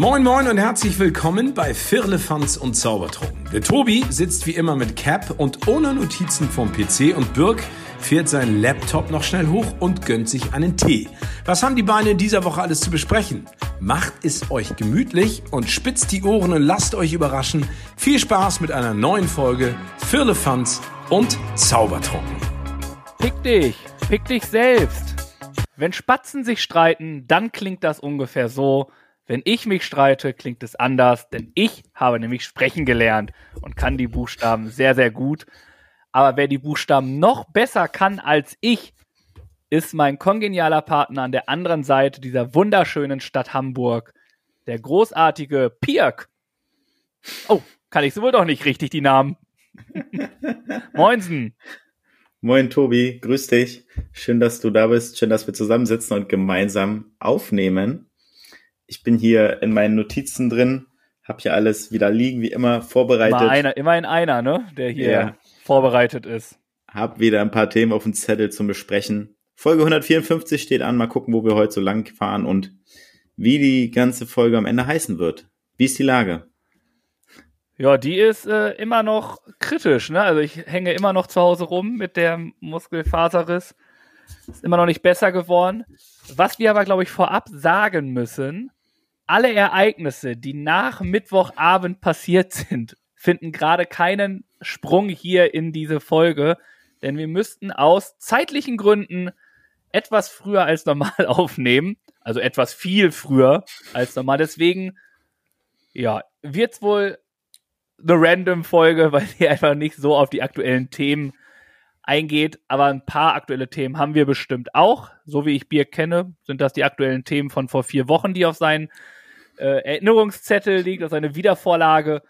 Moin Moin und herzlich willkommen bei Firlefanz und Zaubertrunken. Der Tobi sitzt wie immer mit Cap und ohne Notizen vom PC und Birk fährt seinen Laptop noch schnell hoch und gönnt sich einen Tee. Was haben die Beine in dieser Woche alles zu besprechen? Macht es euch gemütlich und spitzt die Ohren und lasst euch überraschen. Viel Spaß mit einer neuen Folge Firlefanz und Zaubertrunken. Pick dich, pick dich selbst. Wenn Spatzen sich streiten, dann klingt das ungefähr so. Wenn ich mich streite, klingt es anders, denn ich habe nämlich sprechen gelernt und kann die Buchstaben sehr, sehr gut. Aber wer die Buchstaben noch besser kann als ich, ist mein kongenialer Partner an der anderen Seite dieser wunderschönen Stadt Hamburg, der großartige Pirk. Oh, kann ich so wohl doch nicht richtig die Namen. Moinsen. Moin Tobi, grüß dich. Schön, dass du da bist. Schön, dass wir zusammensitzen und gemeinsam aufnehmen. Ich bin hier in meinen Notizen drin, habe hier alles wieder liegen, wie immer vorbereitet. Immer einer, immerhin einer, ne, der hier ja. vorbereitet ist. Hab wieder ein paar Themen auf dem Zettel zum Besprechen. Folge 154 steht an. Mal gucken, wo wir heute so lang fahren und wie die ganze Folge am Ende heißen wird. Wie ist die Lage? Ja, die ist äh, immer noch kritisch. Ne? Also ich hänge immer noch zu Hause rum mit der Muskelfaserriss. Ist immer noch nicht besser geworden. Was wir aber, glaube ich, vorab sagen müssen, alle Ereignisse, die nach Mittwochabend passiert sind, finden gerade keinen Sprung hier in diese Folge, denn wir müssten aus zeitlichen Gründen etwas früher als normal aufnehmen, also etwas viel früher als normal. Deswegen, ja, wird's wohl eine random Folge, weil die einfach nicht so auf die aktuellen Themen eingeht. Aber ein paar aktuelle Themen haben wir bestimmt auch. So wie ich Bier kenne, sind das die aktuellen Themen von vor vier Wochen, die auf seinen äh, Erinnerungszettel liegt, auf seine Wiedervorlage.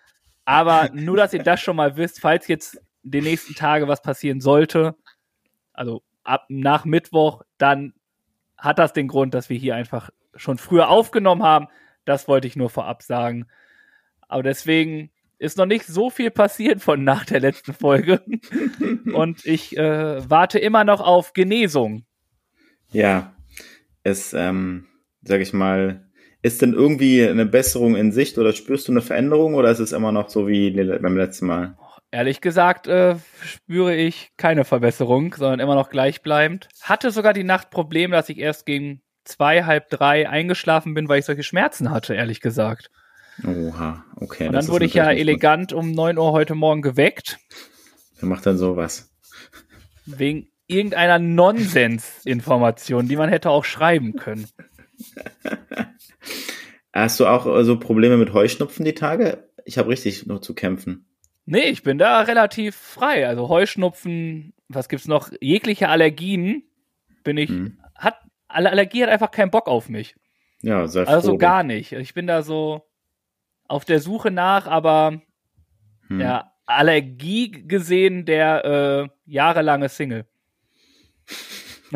Aber nur, dass ihr das schon mal wisst, falls jetzt die nächsten Tage was passieren sollte, also ab nach Mittwoch, dann hat das den Grund, dass wir hier einfach schon früher aufgenommen haben. Das wollte ich nur vorab sagen. Aber deswegen ist noch nicht so viel passiert von nach der letzten Folge. Und ich äh, warte immer noch auf Genesung. Ja, es, ähm, sag ich mal, ist denn irgendwie eine Besserung in Sicht oder spürst du eine Veränderung oder ist es immer noch so wie beim letzten Mal? Ehrlich gesagt äh, spüre ich keine Verbesserung, sondern immer noch gleichbleibend. Hatte sogar die Nacht Probleme, dass ich erst gegen zwei, halb drei eingeschlafen bin, weil ich solche Schmerzen hatte, ehrlich gesagt. Oha, okay. Und dann wurde ich ja elegant um neun Uhr heute Morgen geweckt. Wer macht dann sowas? Wegen irgendeiner Nonsensinformation, die man hätte auch schreiben können. Hast du auch so also Probleme mit Heuschnupfen die Tage? Ich habe richtig nur zu kämpfen. Nee, ich bin da relativ frei. Also Heuschnupfen, was gibt's noch? Jegliche Allergien bin ich, hm. hat, alle Allergie hat einfach keinen Bock auf mich. Ja, sehr Also froh. gar nicht. Ich bin da so auf der Suche nach, aber hm. ja, Allergie gesehen der äh, jahrelange Single.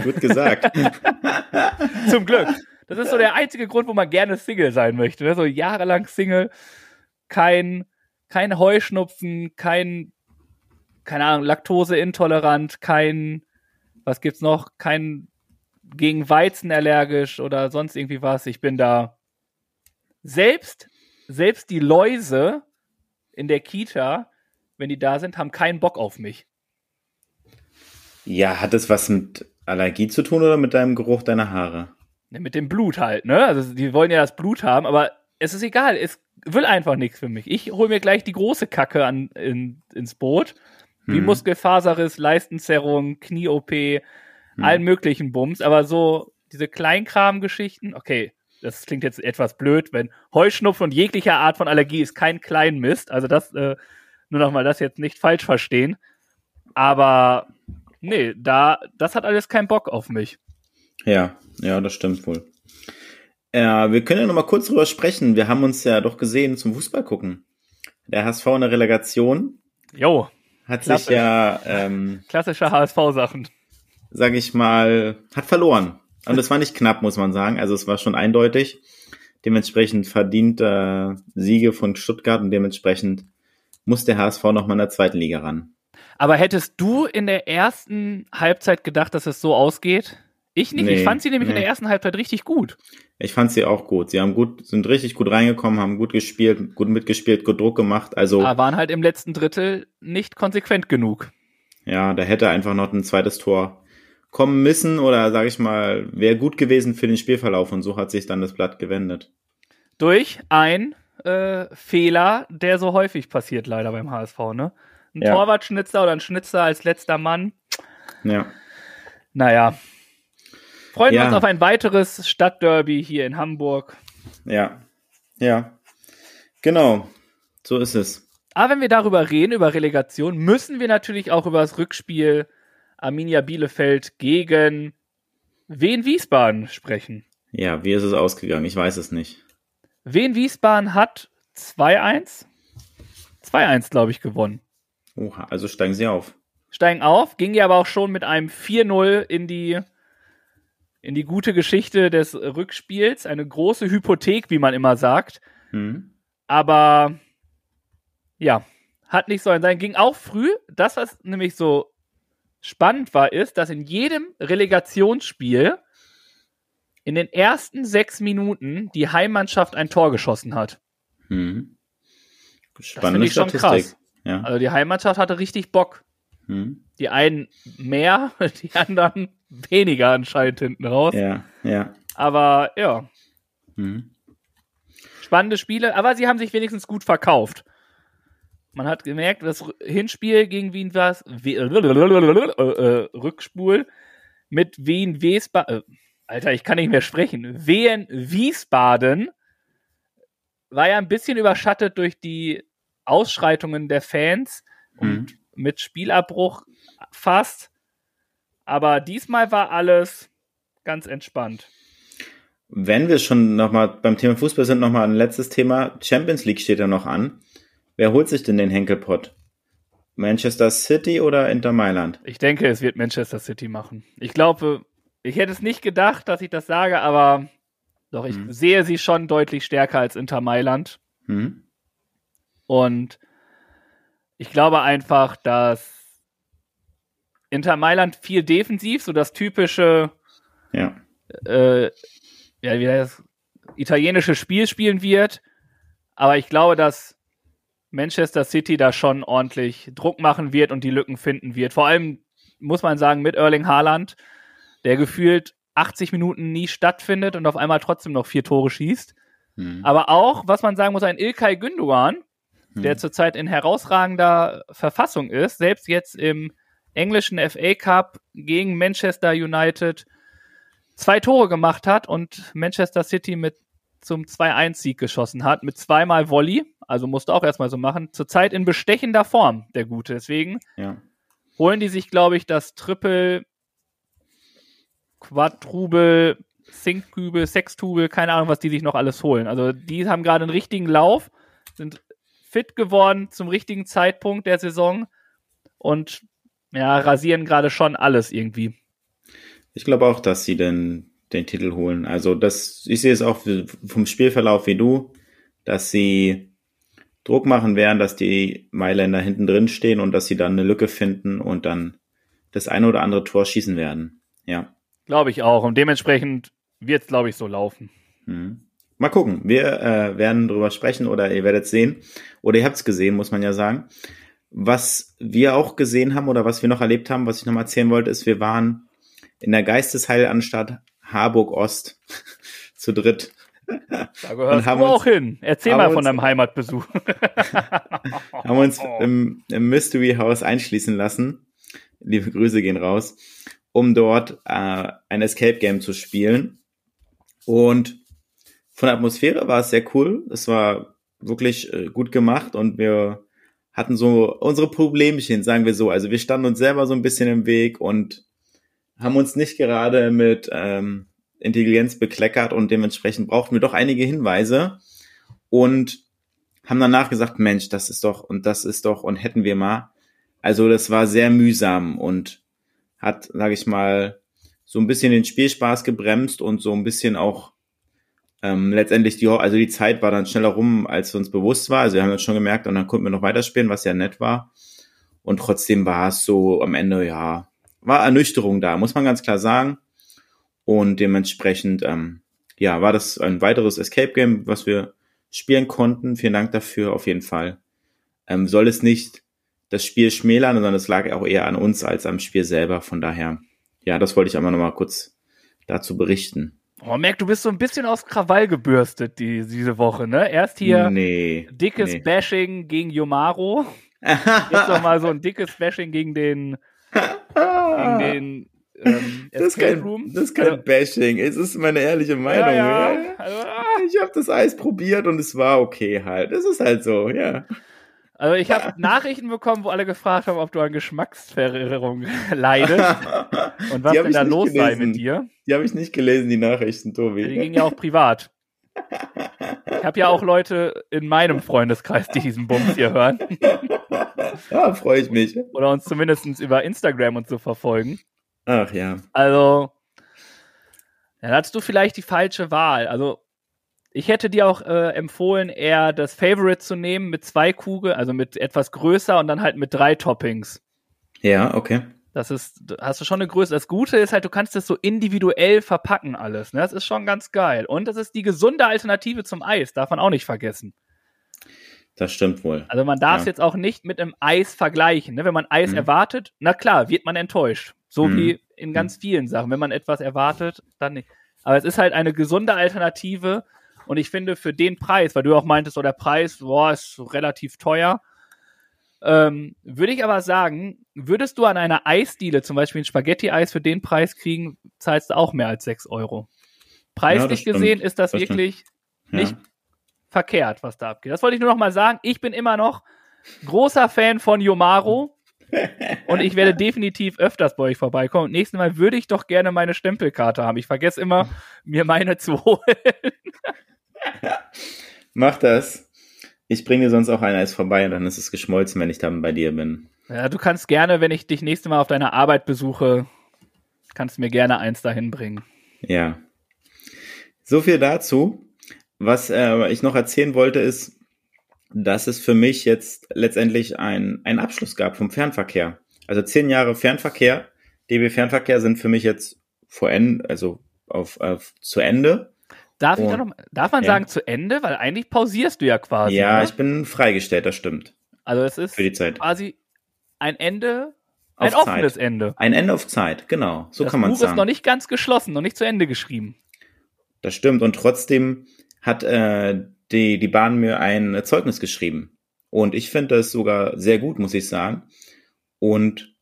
Gut gesagt. Zum Glück. Das ist so der einzige Grund, wo man gerne Single sein möchte. Ne? So jahrelang Single, kein kein Heuschnupfen, kein, keine Ahnung, Laktoseintolerant, kein, was gibt's noch, kein gegen Weizen allergisch oder sonst irgendwie was. Ich bin da selbst, selbst die Läuse in der Kita, wenn die da sind, haben keinen Bock auf mich. Ja, hat es was mit Allergie zu tun oder mit deinem Geruch deiner Haare? Ne, mit dem Blut halt, ne? Also die wollen ja das Blut haben, aber es ist egal. Es will einfach nichts für mich. Ich hole mir gleich die große Kacke an, in, ins Boot. Wie hm. Muskelfaserriss, Leistenzerrung, Knie-OP, hm. allen möglichen Bums. Aber so diese Kleinkram-Geschichten, okay, das klingt jetzt etwas blöd, wenn Heuschnupfen und jeglicher Art von Allergie ist kein Kleinmist. Also das, äh, nur nochmal das jetzt nicht falsch verstehen. Aber nee, da, das hat alles keinen Bock auf mich. Ja, ja, das stimmt wohl. Ja, wir können ja noch mal kurz drüber sprechen. Wir haben uns ja doch gesehen zum Fußball gucken. Der HSV in der Relegation. Jo. Hat Klassisch. sich ja ähm, klassische HSV-Sachen. Sag ich mal, hat verloren. Und es war nicht knapp, muss man sagen. Also es war schon eindeutig. Dementsprechend verdient äh, Siege von Stuttgart und dementsprechend muss der HSV noch mal in der zweiten Liga ran. Aber hättest du in der ersten Halbzeit gedacht, dass es so ausgeht? Ich nicht. Nee, ich fand sie nämlich in nee. der ersten Halbzeit richtig gut. Ich fand sie auch gut. Sie haben gut, sind richtig gut reingekommen, haben gut gespielt, gut mitgespielt, gut Druck gemacht. Also Aber waren halt im letzten Drittel nicht konsequent genug. ja, da hätte einfach noch ein zweites Tor kommen müssen oder sage ich mal, wäre gut gewesen für den Spielverlauf und so hat sich dann das Blatt gewendet. Durch ein äh, Fehler, der so häufig passiert leider beim HSV, ne? Ein Ja. Torwartschnitzer oder ein Schnitzer als letzter Mann. Ja, Naja. Freuen wir Ja. uns auf ein weiteres Stadtderby hier in Hamburg. ja, ja. Genau, so ist es. Aber wenn wir darüber reden, über Relegation, müssen wir natürlich auch über das Rückspiel Arminia Bielefeld gegen Wien Wiesbaden sprechen. Ja, wie ist es ausgegangen? Ich weiß es nicht. Wien Wiesbaden hat 2-1. 2-1, glaube ich, gewonnen. Oha, also steigen sie auf. Steigen auf, ging ja aber auch schon mit einem 4-0 in die, in die gute Geschichte des Rückspiels. Eine große Hypothek, wie man immer sagt. Hm? Aber ja, hat nicht sollen sein. Ging auch früh. Das, was nämlich so spannend war, ist, dass in jedem Relegationsspiel in den ersten sechs Minuten die Heimmannschaft ein Tor geschossen hat. Hm. Das Spannende finde ich schon Statistik. krass. Ja. Also die Heimmannschaft hatte richtig Bock. Hm. Die einen mehr, die anderen weniger anscheinend hinten raus. Ja, ja. Aber ja, Hm. spannende Spiele, aber sie haben sich wenigstens gut verkauft. Man hat gemerkt, das Hinspiel gegen Wien war es äh, äh, Rückspul mit Wien Wiesbaden. Äh, Alter, ich kann nicht mehr sprechen. Wien Wiesbaden war ja ein bisschen überschattet durch die Ausschreitungen der Fans und mit Spielabbruch fast. Aber diesmal war alles ganz entspannt. Wenn wir schon nochmal beim Thema Fußball sind, nochmal ein letztes Thema. Champions League steht ja noch an. Wer holt sich denn den Henkelpott? Manchester City oder Inter Mailand? Ich denke, es wird Manchester City machen. Ich glaube, ich hätte es nicht gedacht, dass ich das sage, aber doch, ich Mhm. sehe sie schon deutlich stärker als Inter Mailand. Hm? Und ich glaube einfach, dass Inter Mailand viel defensiv, so das typische, Ja. äh, ja, wie das italienische Spiel spielen wird. Aber ich glaube, dass Manchester City da schon ordentlich Druck machen wird und die Lücken finden wird. Vor allem muss man sagen, mit Erling Haaland, der gefühlt 80 Minuten nie stattfindet und auf einmal trotzdem noch vier Tore schießt. Hm. Aber auch, was man sagen muss, ein Ilkay Gündogan, der Hm. zurzeit in herausragender Verfassung ist, selbst jetzt im englischen FA Cup gegen Manchester United zwei Tore gemacht hat und Manchester City mit zum 2-1-Sieg geschossen hat, mit zweimal Volley, also musste auch erstmal so machen, zurzeit in bestechender Form, der Gute. Deswegen Ja. holen die sich, glaube ich, das Triple, Quadrubel, Cinquubel, Sextubel, keine Ahnung, was die sich noch alles holen. Also die haben gerade einen richtigen Lauf, sind fit geworden zum richtigen Zeitpunkt der Saison und ja, rasieren gerade schon alles irgendwie. Ich glaube auch, dass sie den, den Titel holen. Also das, ich sehe es auch vom Spielverlauf wie du, dass sie Druck machen werden, dass die Mailänder hinten drin stehen und dass sie dann eine Lücke finden und dann das eine oder andere Tor schießen werden. Ja. Glaube ich auch. Und dementsprechend wird es, glaube ich, so laufen. Mhm. Mal gucken. Wir äh, werden drüber sprechen oder ihr werdet sehen. Oder ihr habt es gesehen, muss man ja sagen. Was wir auch gesehen haben oder was wir noch erlebt haben, was ich noch mal erzählen wollte, ist, wir waren in der Geistesheilanstalt Harburg Ost zu dritt. Da gehörst haben du uns- auch hin. Erzähl mal uns- von deinem Heimatbesuch. haben uns im, im Mystery House einschließen lassen. Liebe Grüße gehen raus, um dort äh, ein Escape Game zu spielen. Und von der Atmosphäre war es sehr cool. Es war wirklich äh, gut gemacht und wir hatten so unsere Problemchen, sagen wir so. Also wir standen uns selber so ein bisschen im Weg und haben uns nicht gerade mit ähm, Intelligenz bekleckert und dementsprechend brauchten wir doch einige Hinweise und haben danach gesagt, Mensch, das ist doch und das ist doch und hätten wir mal. Also das war sehr mühsam und hat, sage ich mal, so ein bisschen den Spielspaß gebremst und so ein bisschen auch ähm, letztendlich die, also die Zeit war dann schneller rum, als uns bewusst war. Also wir haben das schon gemerkt und dann konnten wir noch weiterspielen, was ja nett war. Und trotzdem war es so am Ende, ja, war Ernüchterung da, muss man ganz klar sagen. Und dementsprechend, ähm, ja, war das ein weiteres Escape Game, was wir spielen konnten. Vielen Dank dafür auf jeden Fall. Ähm, soll es nicht das Spiel schmälern, sondern es lag auch eher an uns als am Spiel selber. Von daher, ja, das wollte ich einmal nochmal kurz dazu berichten. Oh, merk, du bist so ein bisschen aus Krawall gebürstet die, diese Woche, ne? Erst hier nee, dickes nee. Bashing gegen Yomaro. Jetzt noch mal so ein dickes Bashing gegen den, gegen den ähm, das, ist kein, das ist kein Ja. Bashing. Es ist meine ehrliche Meinung. ja, Ja, ja. Also, ah. Ich habe das Eis probiert und es war okay halt. Es ist halt so, ja. Also ich habe Nachrichten bekommen, wo alle gefragt haben, ob du an Geschmacksverirrung leidest und was Die denn da los sei gelesen. mit dir. Die habe ich nicht gelesen, die Nachrichten, Die Tobi. gingen ja auch privat. Ich habe ja auch Leute in meinem Freundeskreis, die diesen Bums hier hören Ja, freue ich mich. oder uns zumindest über Instagram und so verfolgen. Ach ja. Also, dann hattest du vielleicht die falsche Wahl. Also, ich hätte dir auch äh, empfohlen, eher das Favorite zu nehmen mit zwei Kugeln, also mit etwas größer und dann halt mit drei Toppings. Ja, okay. Das ist, hast du schon eine Größe. Das Gute ist halt, du kannst das so individuell verpacken alles. Ne? Das ist schon ganz geil. Und das ist die gesunde Alternative zum Eis, darf man auch nicht vergessen. Das stimmt wohl. Also man darf es Ja. jetzt auch nicht mit einem Eis vergleichen. Ne? Wenn man Eis Mhm. erwartet, na klar, wird man enttäuscht. So Mhm. wie in ganz vielen Sachen. Wenn man etwas erwartet, dann nicht. Aber es ist halt eine gesunde Alternative. Und ich finde, für den Preis, weil du auch meintest, so der Preis, boah, ist relativ teuer, ähm, würde ich aber sagen, würdest du an einer Eisdiele zum Beispiel ein Spaghetti-Eis für den Preis kriegen, zahlst du auch mehr als 6 Euro. Preislich stimmt. gesehen ist das, Das wirklich Ja. nicht verkehrt, was da abgeht. Das wollte ich nur noch mal sagen. Ich bin immer noch großer Fan von Yomaro und ich werde definitiv öfters bei euch vorbeikommen. Und nächstes Mal würde ich doch gerne meine Stempelkarte haben. Ich vergesse immer, mir meine zu holen. Mach das. Ich bringe dir sonst auch ein Eis vorbei und dann ist es geschmolzen, wenn ich dann bei dir bin. Ja, du kannst gerne, wenn ich dich nächstes Mal auf deiner Arbeit besuche, kannst mir gerne eins dahin bringen. Ja. So viel dazu. Was äh, ich noch erzählen wollte, ist, dass es für mich jetzt letztendlich ein, einen Abschluss gab vom Fernverkehr. Also zehn Jahre Fernverkehr, DB Fernverkehr sind für mich jetzt vor Ende, also auf, auf zu Ende. Darf, ich noch, darf man Ja. sagen zu Ende? Weil eigentlich pausierst du ja quasi. ja, ne? ich bin freigestellt, das stimmt. also es ist Für die Zeit. quasi ein Ende, ein Auf offenes Zeit. Ende. Ein Ende auf Zeit, genau. So das kann man Buch es sagen. ist noch nicht ganz geschlossen, noch nicht zu Ende geschrieben. Das stimmt. Und trotzdem hat äh, die, die Bahn mir ein Zeugnis geschrieben. Und ich finde das sogar sehr gut, muss ich sagen. Und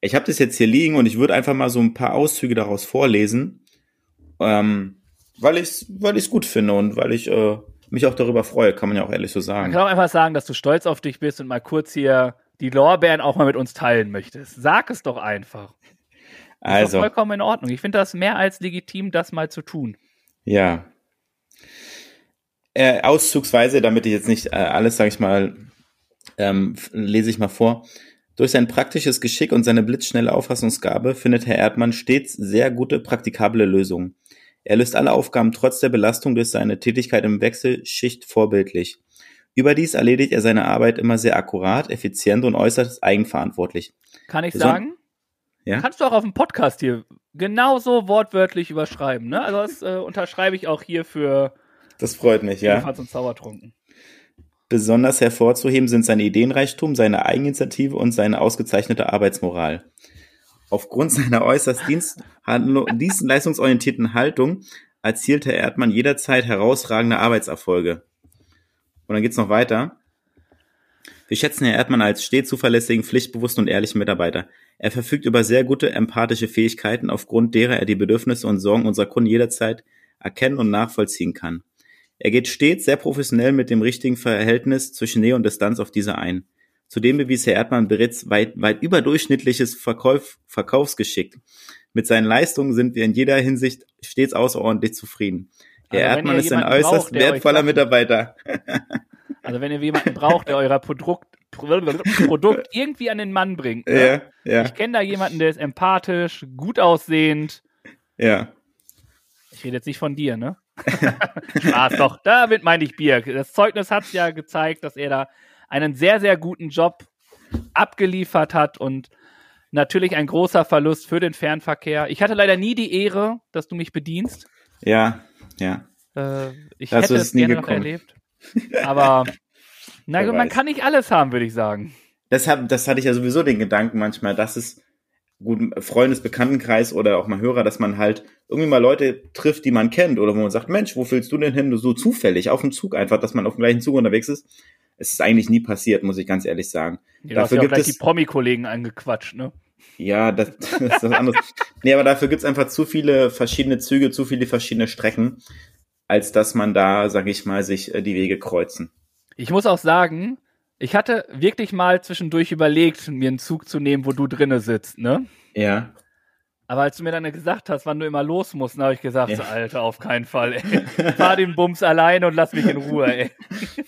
ich habe das jetzt hier liegen und ich würde einfach mal so ein paar Auszüge daraus vorlesen, ähm, weil ich es weil ich's gut finde und weil ich äh, mich auch darüber freue, kann man ja auch ehrlich so Man sagen. kann auch einfach sagen, dass du stolz auf dich bist und mal kurz hier die Lorbeeren auch mal mit uns teilen möchtest. Sag es doch einfach. Ist doch Also, vollkommen in Ordnung. Ich finde das mehr als legitim, das mal zu tun. Ja. Äh, auszugsweise, damit ich jetzt nicht äh, alles, sage ich mal, ähm, lese ich mal vor. Durch sein praktisches Geschick und seine blitzschnelle Auffassungsgabe findet Herr Erdmann stets sehr gute, praktikable Lösungen. Er löst alle Aufgaben trotz der Belastung durch seine Tätigkeit im Wechselschicht vorbildlich. Überdies erledigt er seine Arbeit immer sehr akkurat, effizient und äußerst eigenverantwortlich. Kann ich So- sagen? Ja? Kannst du auch auf dem Podcast hier genauso wortwörtlich überschreiben, ne? Also das äh, unterschreibe ich auch hier für Das freut mich, ja. Elefanz und Zaubertrunken. Besonders hervorzuheben sind seine Ideenreichtum, seine Eigeninitiative und seine ausgezeichnete Arbeitsmoral. Aufgrund seiner äußerst dienst dienstleistungsorientierten Haltung erzielte Erdmann jederzeit herausragende Arbeitserfolge. Und dann geht's noch weiter. Wir schätzen Herrn Erdmann als stets zuverlässigen, pflichtbewussten und ehrlichen Mitarbeiter. Er verfügt über sehr gute empathische Fähigkeiten, aufgrund derer er die Bedürfnisse und Sorgen unserer Kunden jederzeit erkennen und nachvollziehen kann. Er geht stets sehr professionell mit dem richtigen Verhältnis zwischen Nähe und Distanz auf diese ein. Zudem bewies Herr Erdmann bereits weit, weit überdurchschnittliches Verkauf, Verkaufsgeschick. Mit seinen Leistungen sind wir in jeder Hinsicht stets außerordentlich zufrieden. Herr Also Erdmann ist ein äußerst braucht, wertvoller Mitarbeiter. Also wenn ihr jemanden braucht, der euer Produkt, Produkt irgendwie an den Mann bringt. Ne? Ja, ja, Ich kenne da jemanden, der ist empathisch, gut aussehend. ja. Ich rede jetzt nicht von dir, ne? Spaß doch. Damit meine ich Bier. Das Zeugnis hat ja gezeigt, dass er da einen sehr, sehr guten Job abgeliefert hat und Natürlich ein großer Verlust für den Fernverkehr. Ich hatte leider nie die Ehre, dass du mich bedienst. Ja, ja. Äh, ich Das hätte es nie gerne noch gekommen. erlebt. Aber na man weiß. kann nicht alles haben, würde ich sagen. Das, hab, das hatte ich ja sowieso den Gedanken manchmal, dass es gut im Freundes, Bekanntenkreis oder auch mal Hörer, dass man halt irgendwie mal Leute trifft, die man kennt oder wo man sagt, Mensch, wo willst du denn hin? So zufällig, auf dem Zug einfach, dass man auf dem gleichen Zug unterwegs ist. Es ist eigentlich nie passiert, muss ich ganz ehrlich sagen. Ja, Dafür gibt es- die Promi-Kollegen angequatscht, ne? Ja, das, das ist was anderes. nee, aber dafür gibt's einfach zu viele verschiedene Züge, zu viele verschiedene Strecken, als dass man da, sag ich mal, sich äh, die Wege kreuzen. Ich muss auch sagen, ich hatte wirklich mal zwischendurch überlegt, mir einen Zug zu nehmen, wo du drinne sitzt, ne? Ja. Aber als du mir dann gesagt hast, wann du immer los musst, dann habe ich gesagt, Ja. so, Alter, auf keinen Fall, ey. Fahr den Bums alleine und lass mich in Ruhe, ey.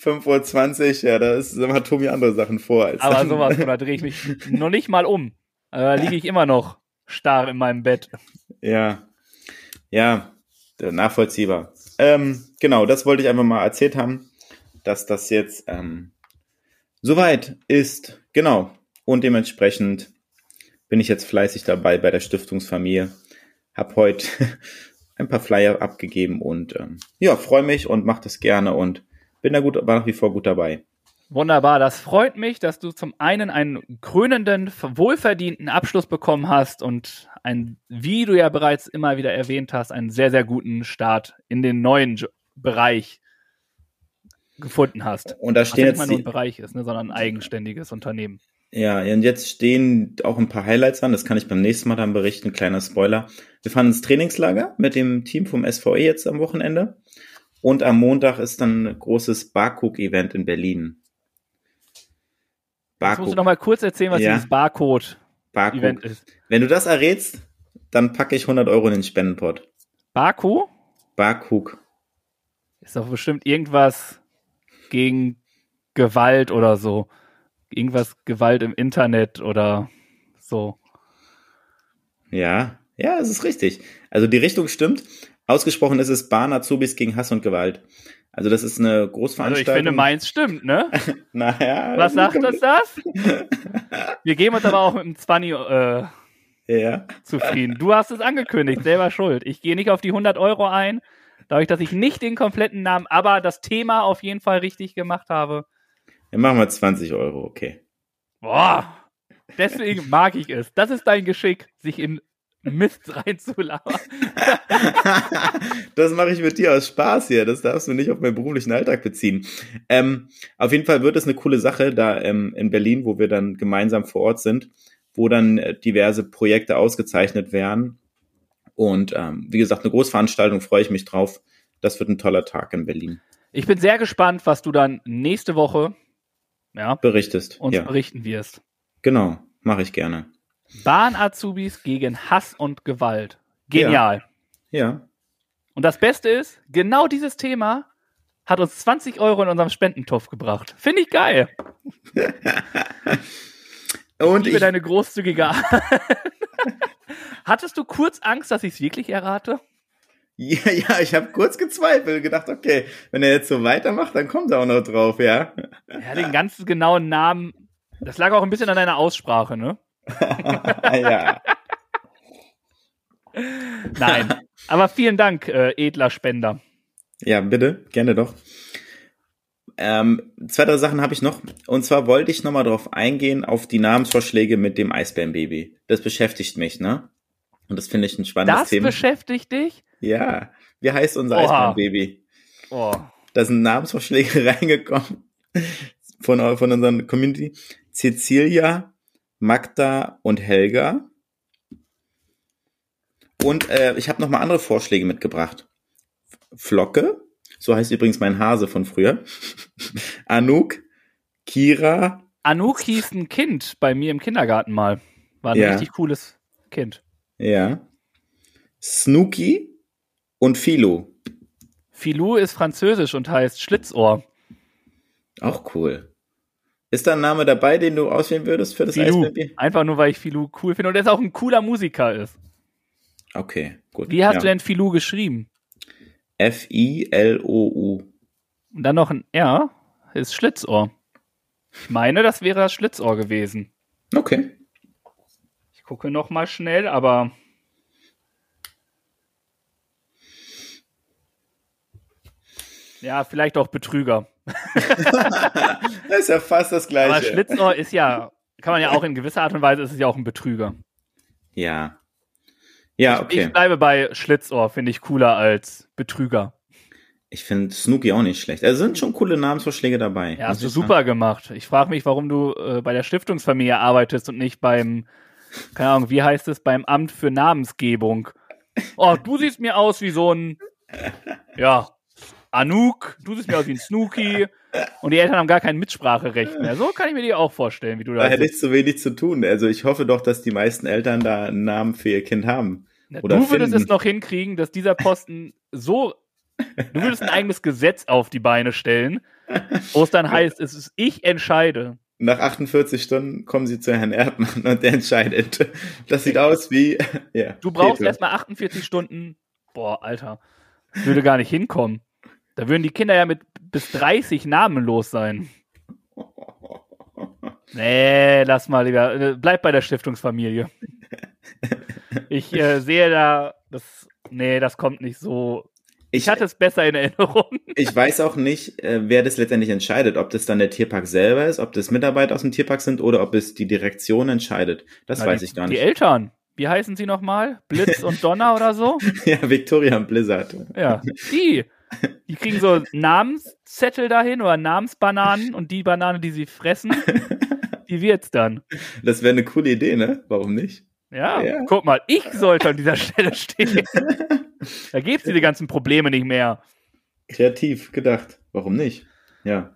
5.20 Uhr, ja, da ist, hat Tobi andere Sachen vor. Als Aber sowas, von, da drehe ich mich noch nicht mal um. Da liege ich immer noch starr in meinem Bett. Ja, ja, nachvollziehbar. Ähm, genau, das wollte ich einfach mal erzählt haben, dass das jetzt ähm, soweit ist. Genau. Und dementsprechend bin ich jetzt fleißig dabei bei der Stiftungsfamilie. Hab heute ein paar Flyer abgegeben und ähm, ja, freue mich und mache das gerne und bin da gut, war nach wie vor gut dabei. Wunderbar, das freut mich, dass du zum einen einen krönenden, wohlverdienten Abschluss bekommen hast und ein, wie du ja bereits immer wieder erwähnt hast, einen sehr, sehr guten Start in den neuen Jo- Bereich gefunden hast. Und da stehen ja nicht mal jetzt nur ein Bereich ist, ne, sondern ein eigenständiges Unternehmen. Ja, und jetzt stehen auch ein paar Highlights an. Das kann ich beim nächsten Mal dann berichten. Kleiner Spoiler. Wir fahren ins Trainingslager mit dem Team vom SVE jetzt am Wochenende. Und am Montag ist dann ein großes Barcook-Event in Berlin. Jetzt musst du Barcook. noch mal kurz erzählen, was Ja. dieses Barcode-Event Barcook. ist. Wenn du das errätst, dann packe ich 100 Euro in den Spendenpot. Baku Barcook. ist doch bestimmt irgendwas gegen Gewalt oder so. Irgendwas Gewalt im Internet oder so. Ja, ja, es ist richtig. Also die Richtung stimmt. Ausgesprochen ist es Bahn Azubis gegen Hass und Gewalt. Also das ist eine Also ich Großveranstaltung. finde, meins stimmt, ne? Naja, Was sagt uns das? Wir geben uns aber auch mit dem 20 äh, Ja. zufrieden. Du hast es angekündigt, selber schuld. Ich gehe nicht auf die 100 Euro ein, dadurch, dass ich nicht den kompletten Namen, aber das Thema auf jeden Fall richtig gemacht habe. Dann machen wir 20 Euro, okay. Boah, deswegen mag ich es. Das ist dein Geschick, sich in Mist reinzulabern. das mache ich mit dir aus Spaß hier. Das darfst du nicht auf meinen beruflichen Alltag beziehen. Ähm, auf jeden Fall wird es eine coole Sache da ähm, in Berlin, wo wir dann gemeinsam vor Ort sind, wo dann äh, diverse Projekte ausgezeichnet werden. Und ähm, wie gesagt, eine Großveranstaltung, freue ich mich drauf. Das wird ein toller Tag in Berlin. Ich bin sehr gespannt, was du dann nächste Woche ja, Berichtest. uns ja, berichten wirst. genau. Mache ich gerne. Bahn-Azubis gegen Hass und Gewalt. Genial. Ja. Und das Beste ist, genau dieses Thema hat uns 20 Euro in unserem Spendentopf gebracht. Finde ich geil. Und Liebe ich, deine großzügige Art. Hattest du kurz Angst, dass ich es wirklich errate? ja, ja, ich habe kurz gezweifelt, gedacht, okay, wenn er jetzt so weitermacht, dann kommt er auch noch drauf, ja. Ja, den ganz genauen Namen. Das lag auch ein bisschen an deiner Aussprache, ne? ja. Nein. Aber vielen Dank, äh, edler Spender. Ja, bitte, gerne doch. Ähm, zwei, drei Sachen habe ich noch. Und zwar wollte ich nochmal drauf eingehen, auf die Namensvorschläge mit dem Eisbärenbaby. Das beschäftigt mich, ne? Und das finde ich ein spannendes Das Thema. beschäftigt dich? Ja. Wie heißt unser Oha. Eisbärenbaby? Oh. Da sind Namensvorschläge reingekommen von, von unserer Community. Cecilia, Magda und Helga. Und äh, ich habe noch mal andere Vorschläge mitgebracht. Flocke, so heißt übrigens mein Hase von früher. Anouk, Kira, Anouk hieß ein Kind bei mir im Kindergarten mal. War ein Ja. richtig cooles Kind. Ja, Snooky und Philo. Filou ist französisch und heißt Schlitzohr. Auch cool. Ist da ein Name dabei, den du auswählen würdest für das Filou. Eisbaby? Einfach nur, weil ich Filou cool finde und er ist auch ein cooler Musiker ist. Okay, gut. Wie hast ja. du denn Filou geschrieben? F-I-L-O-U. Und dann noch ein R, ist Schlitzohr. Ich meine, das wäre das Schlitzohr gewesen. Okay. Gucke noch mal schnell, aber ja, vielleicht auch Betrüger. das ist ja fast das Gleiche. Aber Schlitzohr ist ja, kann man ja auch in gewisser Art und Weise, ist es ja auch ein Betrüger. Ja. Ja, okay. Ich, ich bleibe bei Schlitzohr, finde ich cooler als Betrüger. Ich finde Snooki auch nicht schlecht. Also sind schon coole Namensvorschläge dabei. Ja, hast du super sagen. gemacht. Ich frage mich, warum du äh, bei der Stiftungsfamilie arbeitest und nicht beim, keine Ahnung, wie heißt es, beim Amt für Namensgebung. Oh, du siehst mir aus wie so ein, ja, Anouk, du siehst mir aus wie ein Snooki und die Eltern haben gar kein Mitspracherecht mehr. So kann ich mir die auch vorstellen, wie du da Da hätte ich zu wenig zu tun. Also ich hoffe doch, dass die meisten Eltern da einen Namen für ihr Kind haben. Oder du würdest finden. es noch hinkriegen, dass dieser Posten so Du würdest ein eigenes Gesetz auf die Beine stellen, wo es dann heißt, es ist ich entscheide. Nach 48 Stunden kommen sie zu Herrn Erdmann und der entscheidet. Das sieht aus wie. Ja, du brauchst erstmal 48 Stunden. Boah, Alter. Würde gar nicht hinkommen. Da würden die Kinder ja mit bis 30 namenlos sein. Nee, lass mal lieber. Äh, bleib bei der Stiftungsfamilie. Ich äh, sehe da, das, nee, das kommt nicht so ich hatte es besser in Erinnerung. Ich weiß auch nicht, äh, wer das letztendlich entscheidet, ob das dann der Tierpark selber ist, ob das Mitarbeiter aus dem Tierpark sind oder ob es die Direktion entscheidet. Das Na, weiß die, ich gar nicht. Die Eltern. Wie heißen sie nochmal? Blitz und Donner oder so? ja, Victoria und Blizzard. Ja, die. Die kriegen so Namenszettel dahin oder Namensbananen und die Banane, die sie fressen, die wird's dann. Das wäre eine coole Idee, ne? Warum nicht? Ja, ja, guck mal, ich sollte an dieser Stelle stehen. da gibt's diese ganzen Probleme nicht mehr. Kreativ gedacht. Warum nicht? Ja.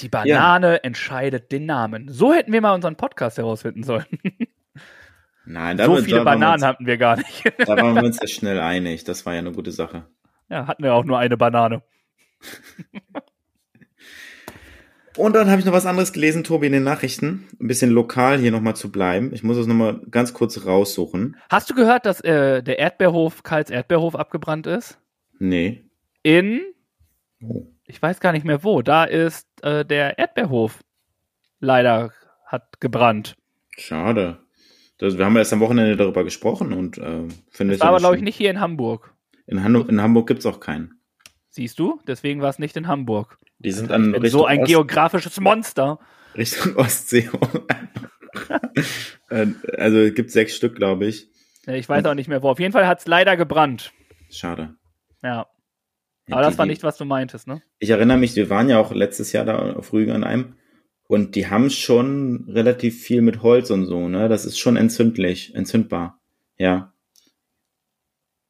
Die Banane ja. entscheidet den Namen. So hätten wir mal unseren Podcast herausfinden sollen. Nein, damit, so viele Bananen uns, hatten wir gar nicht. da waren wir uns ja schnell einig. Das war ja eine gute Sache. Ja, hatten wir auch nur eine Banane. Und dann habe ich noch was anderes gelesen, Tobi, in den Nachrichten. Ein bisschen lokal hier nochmal zu bleiben. Ich muss es nochmal ganz kurz raussuchen. Hast du gehört, dass äh, der Erdbeerhof, Karls Erdbeerhof abgebrannt ist? Nee. In, oh. ich weiß gar nicht mehr wo, da ist äh, der Erdbeerhof leider hat gebrannt. Schade. Das, wir haben erst am Wochenende darüber gesprochen und äh, finde war aber, glaube ich, nicht hier in Hamburg. In, Han in Hamburg gibt es auch keinen. Siehst du? Deswegen war es nicht in Hamburg. Die sind an Richtung so ein Ost geografisches Monster. Richtung Ostsee. Äh, also es gibt sechs Stück, glaube ich. Ich weiß auch nicht mehr wo. Auf jeden Fall hat es leider gebrannt. Schade. Ja. Aber ja, das war nicht, was du meintest, ne? Ich erinnere mich, wir waren ja auch letztes Jahr da auf Rügen an einem und die haben schon relativ viel mit Holz und so, ne? Das ist schon entzündlich, entzündbar. Ja.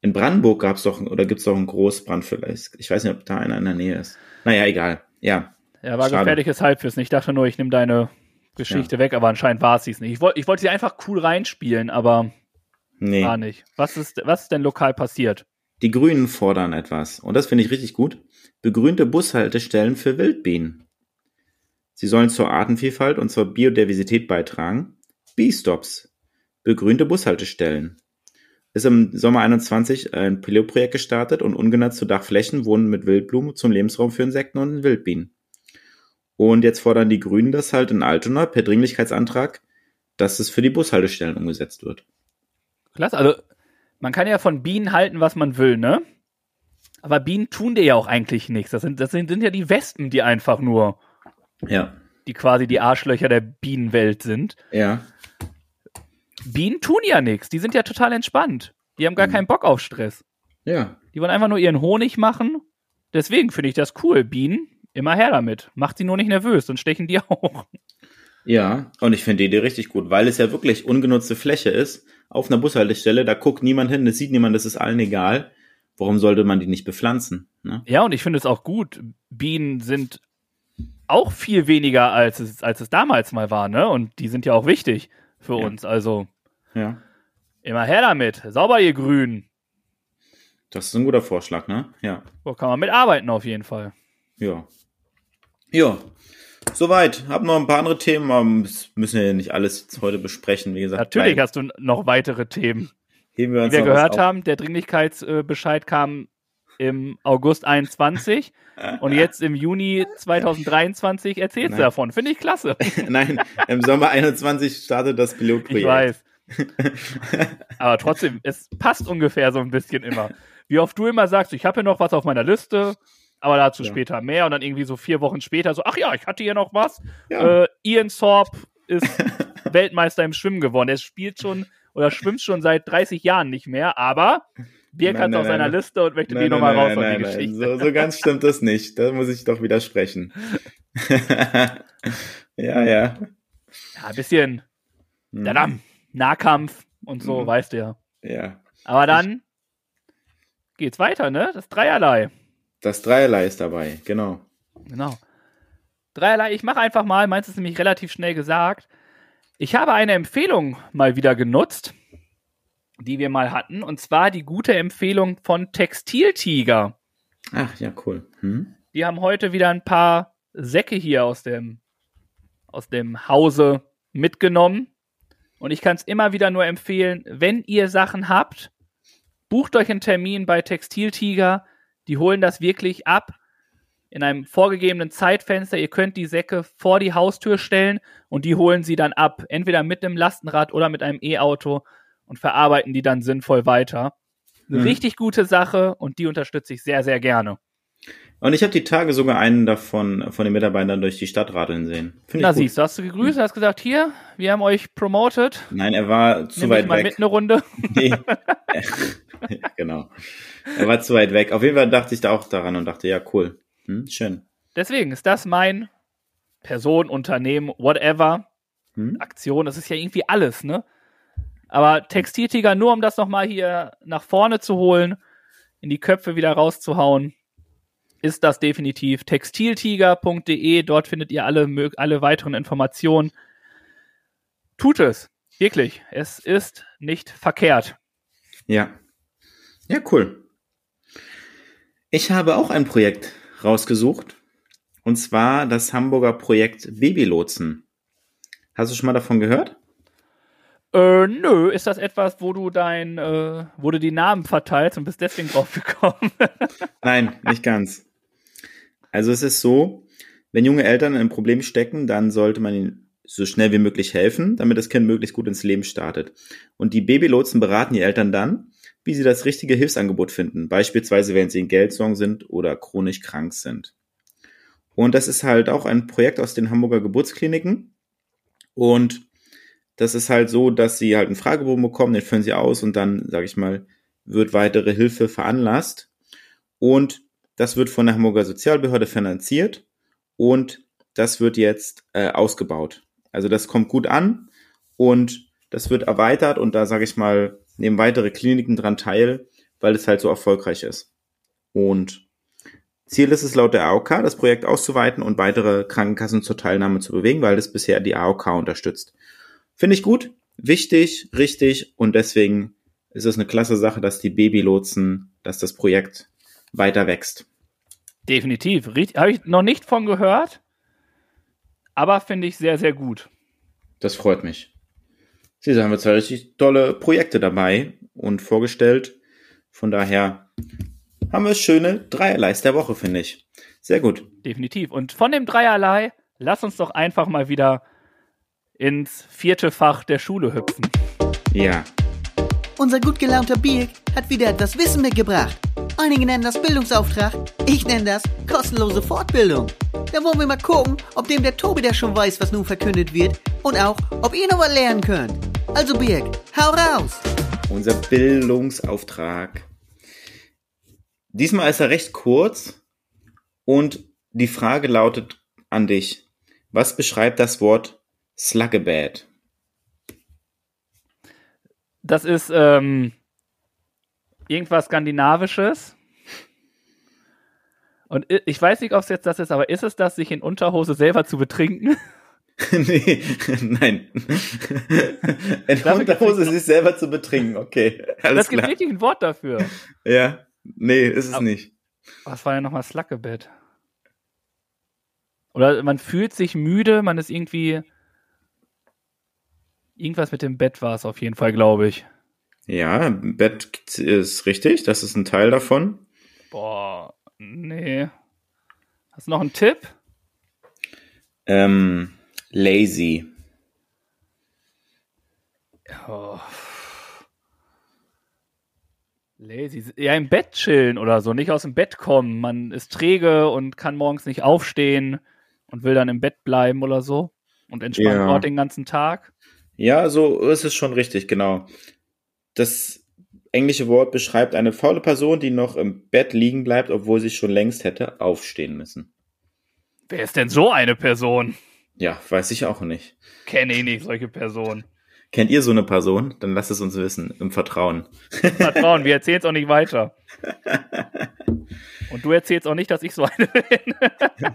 In Brandenburg gab es doch, oder gibt es doch einen Großbrand vielleicht. Ich weiß nicht, ob da einer in der Nähe ist. Naja, egal. Ja. Ja, war Schade. gefährliches Halbwissen. Ich dachte nur, ich nehme deine Geschichte ja. weg, aber anscheinend war es nicht. Ich, wollte ich wollte sie einfach cool reinspielen, aber nee. war nicht. Was ist, was ist denn lokal passiert? Die Grünen fordern etwas. Und das finde ich richtig gut. Begrünte Bushaltestellen für Wildbienen. Sie sollen zur Artenvielfalt und zur Biodiversität beitragen. Bee-Stops. Begrünte Bushaltestellen ist im Sommer 21 ein Pilotprojekt gestartet und ungenutzte Dachflächen wurden mit Wildblumen zum Lebensraum für Insekten und Wildbienen. Und jetzt fordern die Grünen das halt in Altona per Dringlichkeitsantrag, dass es für die Bushaltestellen umgesetzt wird. Klasse, also man kann ja von Bienen halten, was man will, ne? Aber Bienen tun dir ja auch eigentlich nichts. Das sind, das sind, sind ja die Wespen, die einfach nur, ja, die quasi die Arschlöcher der Bienenwelt sind. Ja. Bienen tun ja nichts. Die sind ja total entspannt. Die haben gar mhm. keinen Bock auf Stress. Ja. Die wollen einfach nur ihren Honig machen. Deswegen finde ich das cool. Bienen, immer her damit. Macht sie nur nicht nervös, dann stechen die auch. Ja, und ich finde die Idee richtig gut, weil es ja wirklich ungenutzte Fläche ist. Auf einer Bushaltestelle, da guckt niemand hin, das sieht niemand, das ist allen egal. Warum sollte man die nicht bepflanzen? Ne? Ja, und ich finde es auch gut. Bienen sind auch viel weniger, als es, als es damals mal war, ne? Und die sind ja auch wichtig für ja. uns. Also ja. Immer her damit. Sauber, ihr Grünen. Das ist ein guter Vorschlag, ne? Ja. So kann man mitarbeiten auf jeden Fall. Ja. Ja. Soweit. Hab noch ein paar andere Themen, aber müssen wir ja nicht alles heute besprechen. Wie gesagt, natürlich hast du noch weitere Themen. Heben wir uns Wie wir gehört haben, der Dringlichkeitsbescheid kam im August 21 und jetzt im Juni 2023 erzählst Nein. du davon. Finde ich klasse. Nein, im Sommer 21 startet das Pilotprojekt. Ich weiß. Aber trotzdem, es passt ungefähr so ein bisschen immer. Wie oft du immer sagst, ich habe hier noch was auf meiner Liste, aber dazu ja. später mehr und dann irgendwie so vier Wochen später so, ach ja, ich hatte hier noch was. Ja. Äh, Ian Sorp ist Weltmeister im Schwimmen geworden. Er spielt schon oder schwimmt schon seit 30 Jahren nicht mehr, aber Birk hat es auf seiner Liste und möchte nein, die nochmal raus nein, die Geschichte. So, so ganz stimmt das nicht. Da muss ich doch widersprechen. ja, ja. Ja, ein bisschen hm. Nahkampf und so, hm. weißt du ja. Ja. Aber dann geht's weiter, ne? Das Dreierlei. Das Dreierlei ist dabei, genau. Genau. Dreierlei, ich mache einfach mal, meins ist nämlich relativ schnell gesagt. Ich habe eine Empfehlung mal wieder genutzt, die wir mal hatten, und zwar die gute Empfehlung von Textiltiger. Ach ja, cool. Hm? Die haben heute wieder ein paar Säcke hier aus dem, aus dem Hause mitgenommen. Und ich kann es immer wieder nur empfehlen, wenn ihr Sachen habt, bucht euch einen Termin bei Textiltiger. Die holen das wirklich ab in einem vorgegebenen Zeitfenster. Ihr könnt die Säcke vor die Haustür stellen und die holen sie dann ab. Entweder mit einem Lastenrad oder mit einem E-Auto und verarbeiten die dann sinnvoll weiter. Eine mhm. richtig gute Sache und die unterstütze ich sehr, sehr gerne. Und ich habe die Tage sogar einen davon von den Mitarbeitern durch die Stadt radeln sehen. Find Na siehst du, hast du gegrüßt, hast gesagt, hier, wir haben euch promoted. Nein, er war zu Nimm weit mal weg. mit eine Runde. Nee. genau. Er war zu weit weg. Auf jeden Fall dachte ich da auch daran und dachte, ja, cool. Hm, schön. Deswegen ist das mein Person, Unternehmen, whatever, hm? Aktion. Das ist ja irgendwie alles, ne? Aber Textiltiger, nur um das nochmal hier nach vorne zu holen, in die Köpfe wieder rauszuhauen, ist das definitiv textiltiger.de. Dort findet ihr alle, alle weiteren Informationen. Tut es. Wirklich. Es ist nicht verkehrt. Ja. Ja, cool. Ich habe auch ein Projekt rausgesucht. Und zwar das Hamburger Projekt Babylotsen. Hast du schon mal davon gehört? Äh, nö, ist das etwas, wo du dein, äh, wo du die Namen verteilst und bist deswegen drauf gekommen? Nein, nicht ganz. Also es ist so, wenn junge Eltern in ein Problem stecken, dann sollte man ihnen so schnell wie möglich helfen, damit das Kind möglichst gut ins Leben startet. Und die Babylotsen beraten die Eltern dann, wie sie das richtige Hilfsangebot finden, beispielsweise wenn sie in Geldsorgen sind oder chronisch krank sind. Und das ist halt auch ein Projekt aus den Hamburger Geburtskliniken. Und das ist halt so, dass sie halt einen Fragebogen bekommen, den füllen sie aus und dann, sage ich mal, wird weitere Hilfe veranlasst. Und das wird von der Hamburger Sozialbehörde finanziert und das wird jetzt äh, ausgebaut. Also das kommt gut an und das wird erweitert und da sage ich mal, nehmen weitere Kliniken dran teil, weil es halt so erfolgreich ist. Und Ziel ist es laut der AOK, das Projekt auszuweiten und weitere Krankenkassen zur Teilnahme zu bewegen, weil das bisher die AOK unterstützt. Finde ich gut, wichtig, richtig und deswegen ist es eine klasse Sache, dass die Babylotsen, dass das Projekt weiter wächst. Definitiv. Habe ich noch nicht von gehört, aber finde ich sehr, sehr gut. Das freut mich. Sie haben wir zwei richtig tolle Projekte dabei und vorgestellt. Von daher haben wir schöne Dreierleis der Woche, finde ich. Sehr gut. Definitiv. Und von dem Dreierlei, lass uns doch einfach mal wieder ins vierte Fach der Schule hüpfen. Ja. Unser gut gelaunter Birk hat wieder etwas Wissen mitgebracht. Einige nennen das Bildungsauftrag, ich nenne das kostenlose Fortbildung. Da wollen wir mal gucken, ob dem der Tobi der schon weiß, was nun verkündet wird und auch, ob ihr noch was lernen könnt. Also Birk, hau raus! Unser Bildungsauftrag. Diesmal ist er recht kurz und die Frage lautet an dich. Was beschreibt das Wort Slugabad? Das ist ähm, irgendwas Skandinavisches. Und ich weiß nicht, ob es jetzt das ist, aber ist es das, sich in Unterhose selber zu betrinken? nee, nein. in Dafür Unterhose sich selber zu betrinken, okay. Alles das gibt klar. richtig ein Wort dafür. Ja, nee, ist es aber, nicht. Was war ja nochmal Slackebett? Oder man fühlt sich müde, man ist irgendwie. Irgendwas mit dem Bett war es auf jeden Fall, glaube ich. Ja, Bett ist richtig, das ist ein Teil davon. Boah, nee. Hast du noch einen Tipp? Ähm, lazy. Oh. Lazy. Ja, im Bett chillen oder so, nicht aus dem Bett kommen. Man ist träge und kann morgens nicht aufstehen und will dann im Bett bleiben oder so und entspannt Ja. dort den ganzen Tag. Ja, so ist es schon richtig, genau. Das englische Wort beschreibt eine faule Person, die noch im Bett liegen bleibt, obwohl sie schon längst hätte aufstehen müssen. Wer ist denn so eine Person? Ja, weiß ich auch nicht. Kenne ich nicht, solche Personen. Kennt ihr so eine Person? Dann lasst es uns wissen, im Vertrauen. Vertrauen, wir erzählen es auch nicht weiter. Und du erzählst auch nicht, dass ich so eine bin.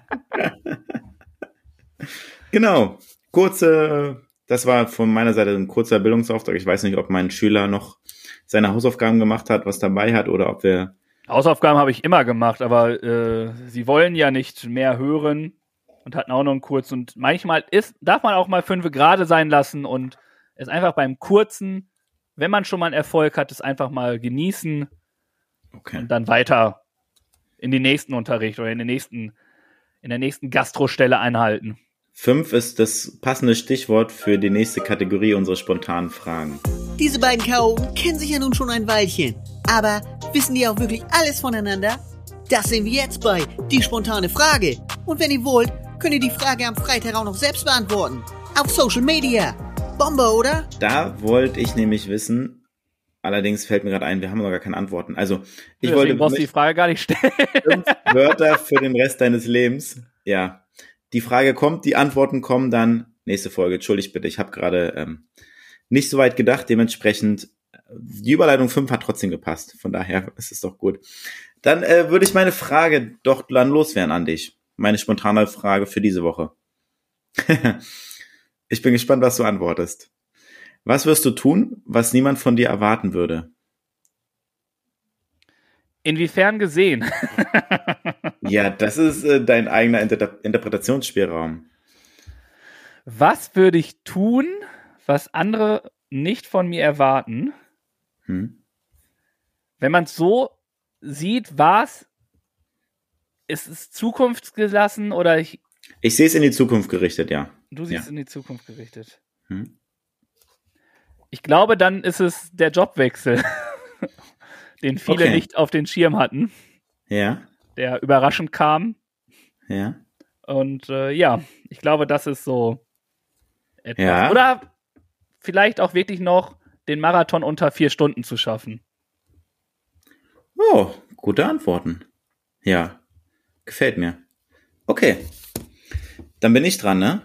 Genau. Kurze, das war von meiner Seite ein kurzer Bildungsauftrag. Ich weiß nicht, ob mein Schüler noch seine Hausaufgaben gemacht hat, was dabei hat, oder ob wir. Hausaufgaben habe ich immer gemacht, aber äh, sie wollen ja nicht mehr hören und hatten auch noch einen kurz. Und manchmal ist, darf man auch mal fünf gerade sein lassen und es einfach beim kurzen, wenn man schon mal einen Erfolg hat, es einfach mal genießen Okay. und dann weiter in den nächsten Unterricht oder in den nächsten, in der nächsten Gastrostelle einhalten. Fünf ist das passende Stichwort für die nächste Kategorie unserer spontanen Fragen. Diese beiden Chaoten kennen sich ja nun schon ein Weilchen. Aber wissen die auch wirklich alles voneinander? Das sehen wir jetzt bei Die spontane Frage. Und wenn ihr wollt, könnt ihr die Frage am Freitag auch noch selbst beantworten. Auf Social Media. Bombe, oder? Da wollte ich nämlich wissen, allerdings fällt mir gerade ein, wir haben noch gar keine Antworten. Also, ich Deswegen wollte brauchst du die Frage gar nicht stellen. fünf Wörter für den Rest deines Lebens. Ja. Die Frage kommt, die Antworten kommen dann nächste Folge. Entschuldigt bitte, ich habe gerade ähm, nicht so weit gedacht. Dementsprechend, äh, die Überleitung 5 hat trotzdem gepasst. Von daher ist es doch gut. Dann äh, würde ich meine Frage doch dann loswerden an dich. Meine spontane Frage für diese Woche. ich bin gespannt, was du antwortest. Was wirst du tun, was niemand von dir erwarten würde? Inwiefern gesehen? Ja, das ist äh, dein eigener Inter Interpretationsspielraum. Was würde ich tun, was andere nicht von mir erwarten? Hm? Wenn man es so sieht, war es, ist es zukunftsgelassen oder ich, Ich sehe es in die Zukunft gerichtet, ja. du siehst Ja. in die Zukunft gerichtet? Hm? Ich glaube, dann ist es der Jobwechsel, den viele Okay. nicht auf den Schirm hatten, Ja, der überraschend kam. ja. Und äh, ja, ich glaube, das ist so etwas. Ja. Oder vielleicht auch wirklich noch den Marathon unter vier Stunden zu schaffen. Oh, gute Antworten. Ja, gefällt mir. Okay, dann bin ich dran, ne?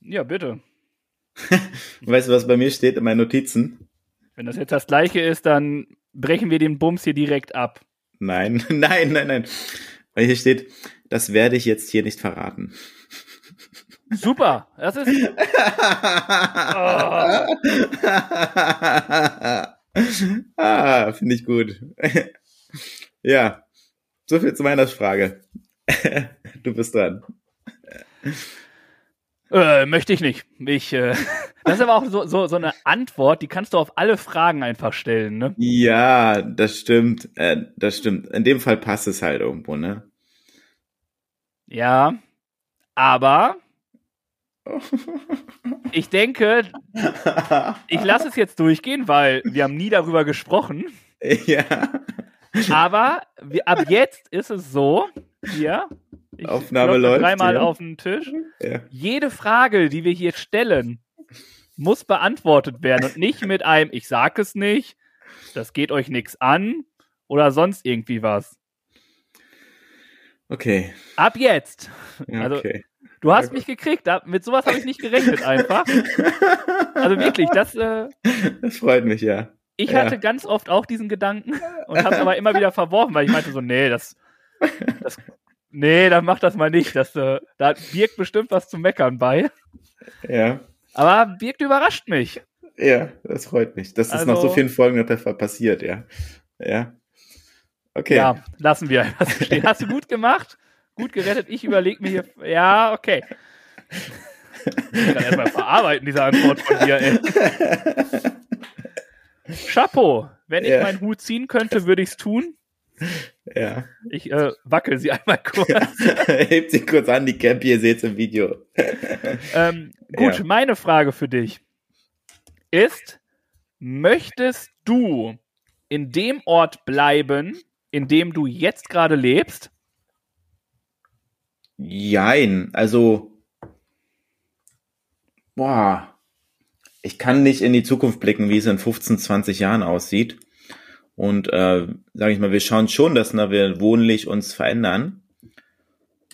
Ja, bitte. Weißt du, was bei mir steht in meinen Notizen? Wenn das jetzt das gleiche ist, dann brechen wir den Bums hier direkt ab. Nein, nein, nein, nein. Weil hier steht, das werde ich jetzt hier nicht verraten. Super, das ist. ah, finde ich gut. ja, so viel zu meiner Frage. du bist dran. Äh, möchte ich nicht. Ich, äh, das ist aber auch so, so, so eine Antwort, die kannst du auf alle Fragen einfach stellen, ne? Ja, das stimmt. Äh, das stimmt. In dem Fall passt es halt irgendwo, ne? Ja. Aber ich denke, ich lasse es jetzt durchgehen, weil wir haben nie darüber gesprochen. ja. Aber wir, ab jetzt ist es so, hier, ich Aufnahme läuft, dreimal ja. auf den Tisch. ja. Jede Frage, die wir hier stellen, muss beantwortet werden und nicht mit einem, ich sag es nicht, das geht euch nichts an oder sonst irgendwie was. Okay. Ab jetzt. Also, okay. Du hast mich gekriegt, mit sowas habe ich nicht gerechnet einfach. Also wirklich, das, äh, Das freut mich, ja. Ich Ja. hatte ganz oft auch diesen Gedanken und habe aber immer wieder verworfen, weil ich meinte so, nee, das, das nee, dann mach das mal nicht. Das, äh, da birgt bestimmt was zu meckern bei. Ja. Aber birgt überrascht mich. Ja, das freut mich. Das ist Also- nach so vielen Folgen noch pa- passiert, ja. Ja. Okay. Ja, lassen wir so stehen. Hast du gut gemacht? Gut gerettet. Ich überlege mir hier. Ja, okay. Ich kann erstmal verarbeiten, diese Antwort von dir, ey. Chapeau. Wenn ich Ja. meinen Hut ziehen könnte, würde ich es tun. Ja. Ich äh, wackel sie einmal kurz. Hebt sie kurz an, die Cap, ihr seht's im Video. ähm, gut, Ja. meine Frage für dich ist, möchtest du in dem Ort bleiben, in dem du jetzt gerade lebst? Jein, also, boah, ich kann nicht in die Zukunft blicken, wie es in 15, 20 Jahren aussieht. Und äh, sage ich mal, wir schauen schon, dass na, wir wohnlich uns verändern.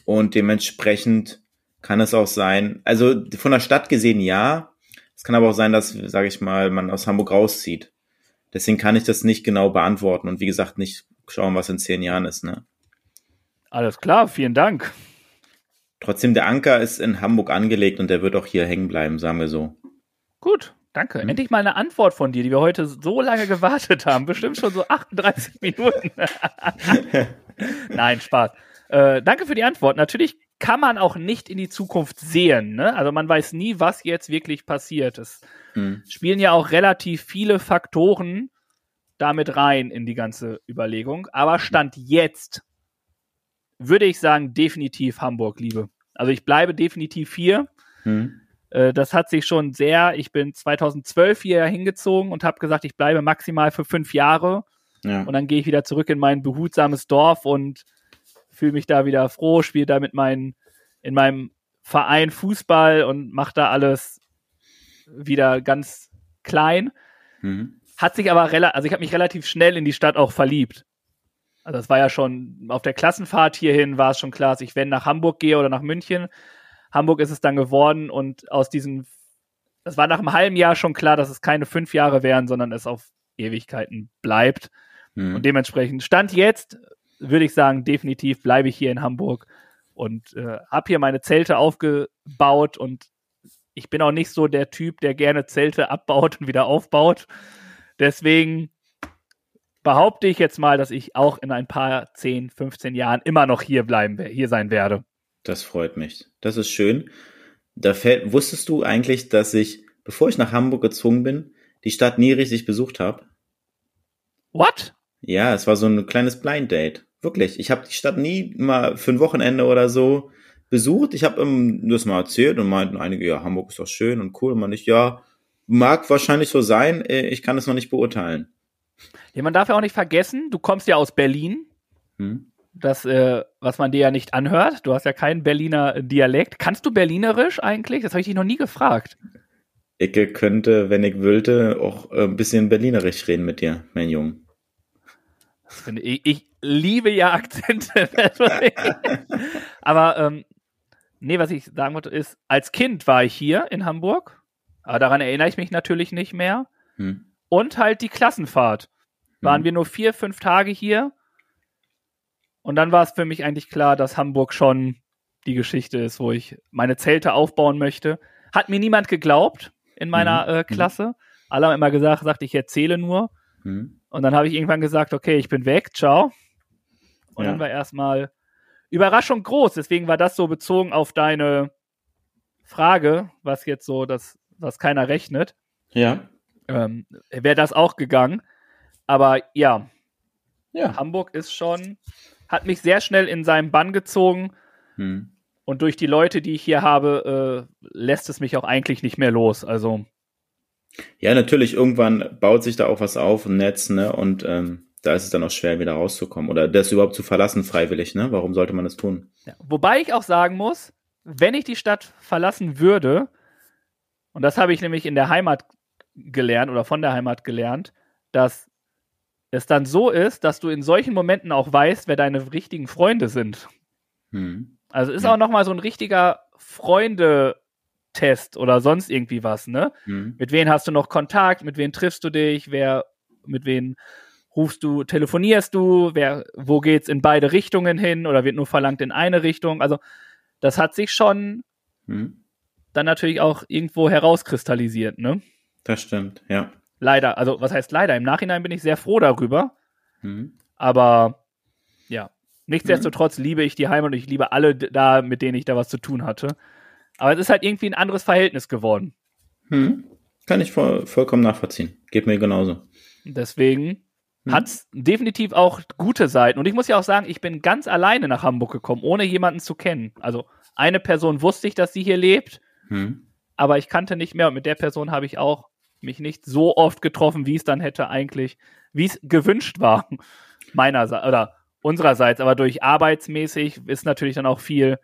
Und dementsprechend kann es auch sein, also von der Stadt gesehen ja. Es kann aber auch sein, dass, sage ich mal, man aus Hamburg rauszieht. Deswegen kann ich das nicht genau beantworten und wie gesagt nicht schauen, was in zehn Jahren ist. Ne? Alles klar, vielen Dank. Trotzdem, der Anker ist in Hamburg angelegt und der wird auch hier hängen bleiben, sagen wir so. Gut, danke. Hm. Endlich mal eine Antwort von dir, die wir heute so lange gewartet haben. Bestimmt schon so 38 Minuten. Nein, Spaß. Äh, danke für die Antwort. Natürlich kann man auch nicht in die Zukunft sehen. Ne? Also man weiß nie, was jetzt wirklich passiert. Es hm. spielen ja auch relativ viele Faktoren damit rein in die ganze Überlegung. Aber Stand jetzt würde ich sagen, definitiv Hamburg liebe. Also ich bleibe definitiv hier. Hm. Äh, das hat sich schon sehr, ich bin 2012 hierher hingezogen und habe gesagt, ich bleibe maximal für fünf Jahre. Ja. Und dann gehe ich wieder zurück in mein behutsames Dorf und fühle mich da wieder froh, spiele da mit meinen, in meinem Verein Fußball und mache da alles wieder ganz klein. Mhm. Hat sich aber relativ, also ich habe mich relativ schnell in die Stadt auch verliebt. Also es war ja schon auf der Klassenfahrt hierhin war es schon klar, dass ich wenn nach Hamburg gehe oder nach München. Hamburg ist es dann geworden und aus diesen, es war nach einem halben Jahr schon klar, dass es keine fünf Jahre wären, sondern es auf Ewigkeiten bleibt. Mhm. Und dementsprechend Stand jetzt würde ich sagen, definitiv bleibe ich hier in Hamburg und äh, habe hier meine Zelte aufgebaut und ich bin auch nicht so der Typ, der gerne Zelte abbaut und wieder aufbaut. Deswegen behaupte ich jetzt mal, dass ich auch in ein paar 10, 15 Jahren immer noch hier bleiben, hier sein werde. Das freut mich. Das ist schön. Da fällt, wusstest du eigentlich, dass ich, bevor ich nach Hamburg gezogen bin, die Stadt nie richtig besucht habe? What? Ja, es war so ein kleines Blind Date. Wirklich. Ich habe die Stadt nie mal für ein Wochenende oder so besucht. Ich habe ähm, das mal erzählt und meinten einige, ja, Hamburg ist doch schön und cool. Und man nicht, ja, mag wahrscheinlich so sein. Äh, ich kann es noch nicht beurteilen. Ja, man darf ja auch nicht vergessen, du kommst ja aus Berlin. Hm. Das, äh, was man dir ja nicht anhört. Du hast ja keinen Berliner Dialekt. Kannst du Berlinerisch eigentlich? Das habe ich dich noch nie gefragt. Ich könnte, wenn ich wollte, auch äh, ein bisschen Berlinerisch reden mit dir, mein Junge. Ich, ich liebe ja Akzente. aber ähm, nee, was ich sagen wollte, ist, als Kind war ich hier in Hamburg. Aber daran erinnere ich mich natürlich nicht mehr. Hm. Und halt die Klassenfahrt. Waren hm. wir nur vier, fünf Tage hier. Und dann war es für mich eigentlich klar, dass Hamburg schon die Geschichte ist, wo ich meine Zelte aufbauen möchte. Hat mir niemand geglaubt in meiner mhm. äh, Klasse. Alle haben immer gesagt, sagt, ich erzähle nur. Mhm. Und dann habe ich irgendwann gesagt, okay, ich bin weg, ciao. Und ja. dann war erstmal Überraschung groß. Deswegen war das so bezogen auf deine Frage, was jetzt so das, was keiner rechnet. Ja. Ähm, Wäre das auch gegangen. Aber ja, ja, Hamburg ist schon, hat mich sehr schnell in seinen Bann gezogen. Hm. Und durch die Leute, die ich hier habe, äh, lässt es mich auch eigentlich nicht mehr los. Also ja, natürlich, irgendwann baut sich da auch was auf, ein Netz, ne? Und ähm, da ist es dann auch schwer, wieder rauszukommen. Oder das überhaupt zu verlassen, freiwillig, ne? Warum sollte man das tun? Ja, wobei ich auch sagen muss, wenn ich die Stadt verlassen würde, und das habe ich nämlich in der Heimat gelernt oder von der Heimat gelernt, dass es dann so ist, dass du in solchen Momenten auch weißt, wer deine richtigen Freunde sind. Hm. Also ist ja. auch nochmal so ein richtiger Freunde Test oder sonst irgendwie was, ne? Mhm. Mit wem hast du noch Kontakt? Mit wem triffst du dich? Wer, mit wem rufst du, telefonierst du? Wer, wo geht's in beide Richtungen hin oder wird nur verlangt in eine Richtung? Also, das hat sich schon mhm. dann natürlich auch irgendwo herauskristallisiert, ne? Das stimmt, ja. Leider, also was heißt leider? Im Nachhinein bin ich sehr froh darüber. Mhm. Aber ja, nichtsdestotrotz liebe ich die Heimat und ich liebe alle da, mit denen ich da was zu tun hatte. Aber es ist halt irgendwie ein anderes Verhältnis geworden. Hm. Kann ich voll, vollkommen nachvollziehen. Geht mir genauso. Deswegen hm. hat es definitiv auch gute Seiten. Und ich muss ja auch sagen, ich bin ganz alleine nach Hamburg gekommen, ohne jemanden zu kennen. Also eine Person wusste ich, dass sie hier lebt, hm. aber ich kannte nicht mehr. Und mit der Person habe ich auch mich nicht so oft getroffen, wie es dann hätte eigentlich, wie es gewünscht war, meinerseits oder unsererseits. Aber durch arbeitsmäßig ist natürlich dann auch viel,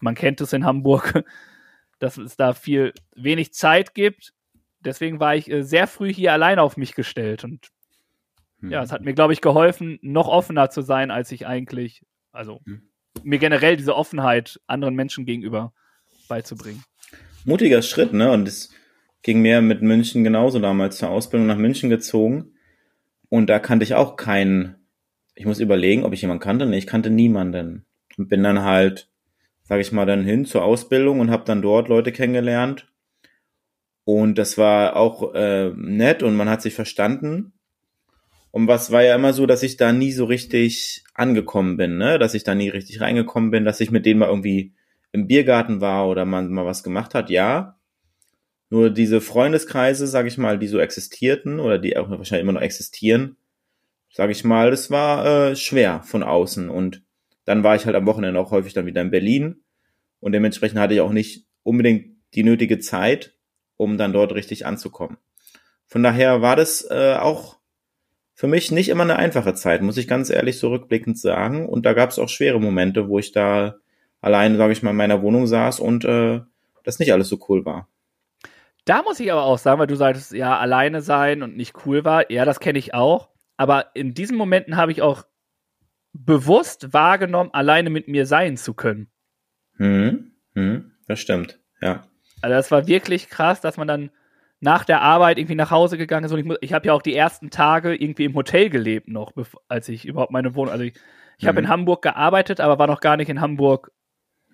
man kennt es in Hamburg, dass es da viel wenig Zeit gibt. Deswegen war ich äh, sehr früh hier allein auf mich gestellt und hm. ja, es hat mir, glaube ich, geholfen, noch offener zu sein, als ich eigentlich, also hm. mir generell diese Offenheit anderen Menschen gegenüber beizubringen. Mutiger Schritt, ne? Und es ging mir mit München genauso damals zur Ausbildung nach München gezogen. Und da kannte ich auch keinen, ich muss überlegen, ob ich jemanden kannte. Nee, ich kannte niemanden. Und bin dann halt, sag ich mal, dann hin zur Ausbildung und habe dann dort Leute kennengelernt. Und das war auch äh, nett und man hat sich verstanden. Und was war ja immer so, dass ich da nie so richtig angekommen bin, ne? Dass ich da nie richtig reingekommen bin, dass ich mit denen mal irgendwie im Biergarten war oder man mal was gemacht hat, ja. Nur diese Freundeskreise, sag ich mal, die so existierten oder die auch wahrscheinlich immer noch existieren, sag ich mal, das war äh, schwer von außen. Und dann war ich halt am Wochenende auch häufig dann wieder in Berlin und dementsprechend hatte ich auch nicht unbedingt die nötige Zeit, um dann dort richtig anzukommen. Von daher war das äh, auch für mich nicht immer eine einfache Zeit, muss ich ganz ehrlich so rückblickend sagen. Und da gab es auch schwere Momente, wo ich da allein, sage ich mal, in meiner Wohnung saß und äh, das nicht alles so cool war. Da muss ich aber auch sagen, weil du sagtest, ja, alleine sein und nicht cool war. Ja, das kenne ich auch. Aber in diesen Momenten habe ich auch bewusst wahrgenommen, alleine mit mir sein zu können. Hm, hm, das stimmt, ja. Also das war wirklich krass, dass man dann nach der Arbeit irgendwie nach Hause gegangen ist. Und ich, ich habe ja auch die ersten Tage irgendwie im Hotel gelebt noch, als ich überhaupt meine Wohnung. Also ich, ich mhm. habe in Hamburg gearbeitet, aber war noch gar nicht in Hamburg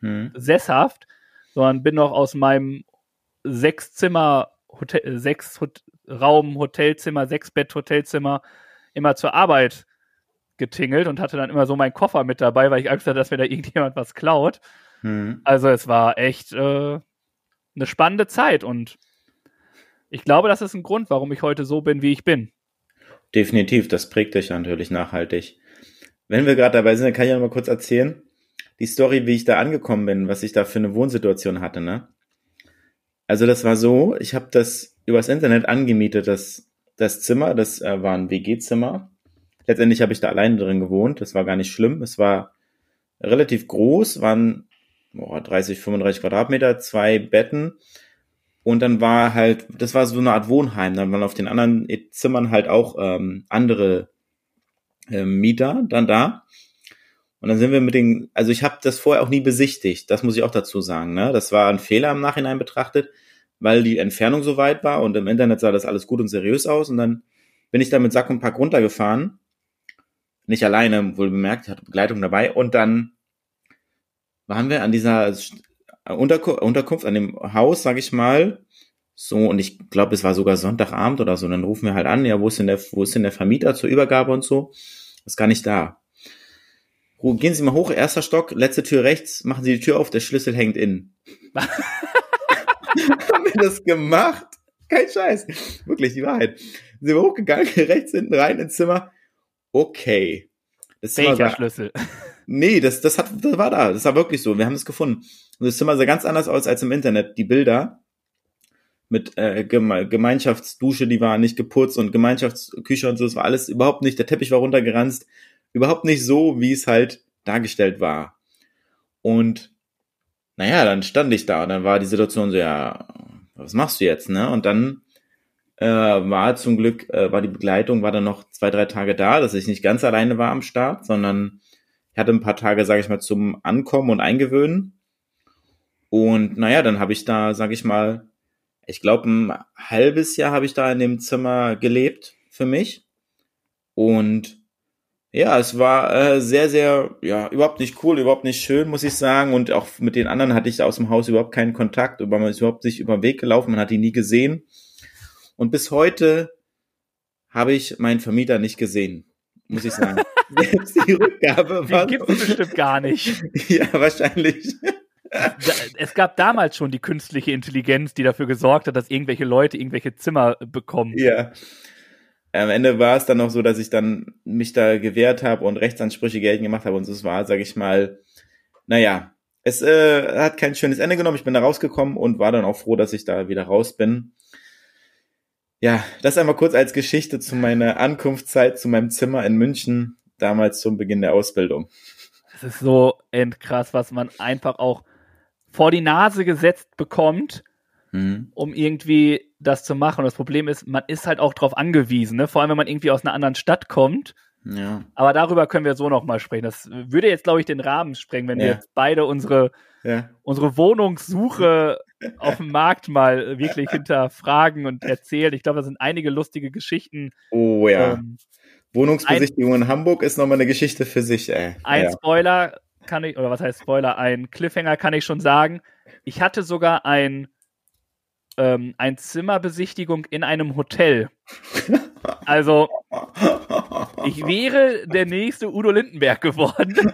mhm. sesshaft, sondern bin noch aus meinem sechs Zimmer Hotel, sechs Hot Raum Hotelzimmer, sechs Bett Hotelzimmer immer zur Arbeit getingelt und hatte dann immer so meinen Koffer mit dabei, weil ich Angst hatte, dass mir da irgendjemand was klaut. Mhm. Also es war echt äh, eine spannende Zeit und ich glaube, das ist ein Grund, warum ich heute so bin, wie ich bin. Definitiv, das prägt dich natürlich nachhaltig. Wenn wir gerade dabei sind, kann ich ja noch mal kurz erzählen, die Story, wie ich da angekommen bin, was ich da für eine Wohnsituation hatte, ne? Also das war so, ich habe das übers Internet angemietet, das, das Zimmer, das äh, war ein WG-Zimmer. Letztendlich habe ich da alleine drin gewohnt, das war gar nicht schlimm. Es war relativ groß, waren boah, 30, 35 Quadratmeter, zwei Betten und dann war halt, das war so eine Art Wohnheim. Dann waren auf den anderen Zimmern halt auch ähm, andere äh, Mieter dann da. Und dann sind wir mit den, also ich habe das vorher auch nie besichtigt, das muss ich auch dazu sagen. Ne? Das war ein Fehler im Nachhinein betrachtet, weil die Entfernung so weit war und im Internet sah das alles gut und seriös aus. Und dann bin ich da mit Sack und Pack runtergefahren. Nicht alleine, wohl bemerkt, ich hatte Begleitung dabei. Und dann waren wir an dieser Unterkunft an dem Haus, sag ich mal. So, und ich glaube, es war sogar Sonntagabend oder so. Dann rufen wir halt an, ja, wo ist denn der, wo ist denn der Vermieter zur Übergabe und so? Ist gar nicht da. Gehen Sie mal hoch, erster Stock, letzte Tür rechts, machen Sie die Tür auf, der Schlüssel hängt innen. das gemacht? Kein Scheiß. Wirklich, die Wahrheit. Sind wir hochgegangen, rechts hinten rein ins Zimmer. Okay. Das Zimmer Schlüssel? Nee, das, das, hat, das war da. Das war wirklich so. Wir haben es gefunden. Und das Zimmer sah ganz anders aus als im Internet. Die Bilder mit äh, Geme Gemeinschaftsdusche, die war nicht geputzt und Gemeinschaftsküche und so, das war alles überhaupt nicht, der Teppich war runtergeranzt, überhaupt nicht so, wie es halt dargestellt war. Und naja, dann stand ich da und dann war die Situation so, ja, was machst du jetzt, ne? Und dann äh, war zum Glück, äh, war die Begleitung, war dann noch zwei, drei Tage da, dass ich nicht ganz alleine war am Start, sondern ich hatte ein paar Tage, sage ich mal, zum Ankommen und Eingewöhnen. Und naja, dann habe ich da, sage ich mal, ich glaube, ein halbes Jahr habe ich da in dem Zimmer gelebt für mich. Und ja, es war äh, sehr, sehr, ja, überhaupt nicht cool, überhaupt nicht schön, muss ich sagen. Und auch mit den anderen hatte ich aus dem Haus überhaupt keinen Kontakt. Man ist überhaupt nicht über den Weg gelaufen, man hat ihn nie gesehen. Und bis heute habe ich meinen Vermieter nicht gesehen, muss ich sagen. Selbst die Rückgabe war. Die gibt es bestimmt gar nicht. ja, wahrscheinlich. Es gab damals schon die künstliche Intelligenz, die dafür gesorgt hat, dass irgendwelche Leute irgendwelche Zimmer bekommen. Ja. Am Ende war es dann noch so, dass ich dann mich da gewehrt habe und Rechtsansprüche geltend gemacht habe und so es war, sage ich mal, naja, es äh, hat kein schönes Ende genommen. Ich bin da rausgekommen und war dann auch froh, dass ich da wieder raus bin. Ja, das einmal kurz als Geschichte zu meiner Ankunftszeit zu meinem Zimmer in München, damals zum Beginn der Ausbildung. Es ist so endkrass, was man einfach auch vor die Nase gesetzt bekommt, mhm. um irgendwie das zu machen. Und das Problem ist, man ist halt auch darauf angewiesen, ne? vor allem wenn man irgendwie aus einer anderen Stadt kommt. Ja. Aber darüber können wir so nochmal sprechen. Das würde jetzt, glaube ich, den Rahmen sprengen, wenn ja. wir jetzt beide unsere, ja. unsere Wohnungssuche auf dem Markt mal wirklich hinterfragen und erzählen. Ich glaube, da sind einige lustige Geschichten. Oh ja. Ähm, Wohnungsbesichtigung ein, in Hamburg ist nochmal eine Geschichte für sich, ey. Ein ja. Spoiler kann ich, oder was heißt Spoiler, ein Cliffhanger kann ich schon sagen. Ich hatte sogar ein, ähm, ein Zimmerbesichtigung in einem Hotel. Also, ich wäre der nächste Udo Lindenberg geworden.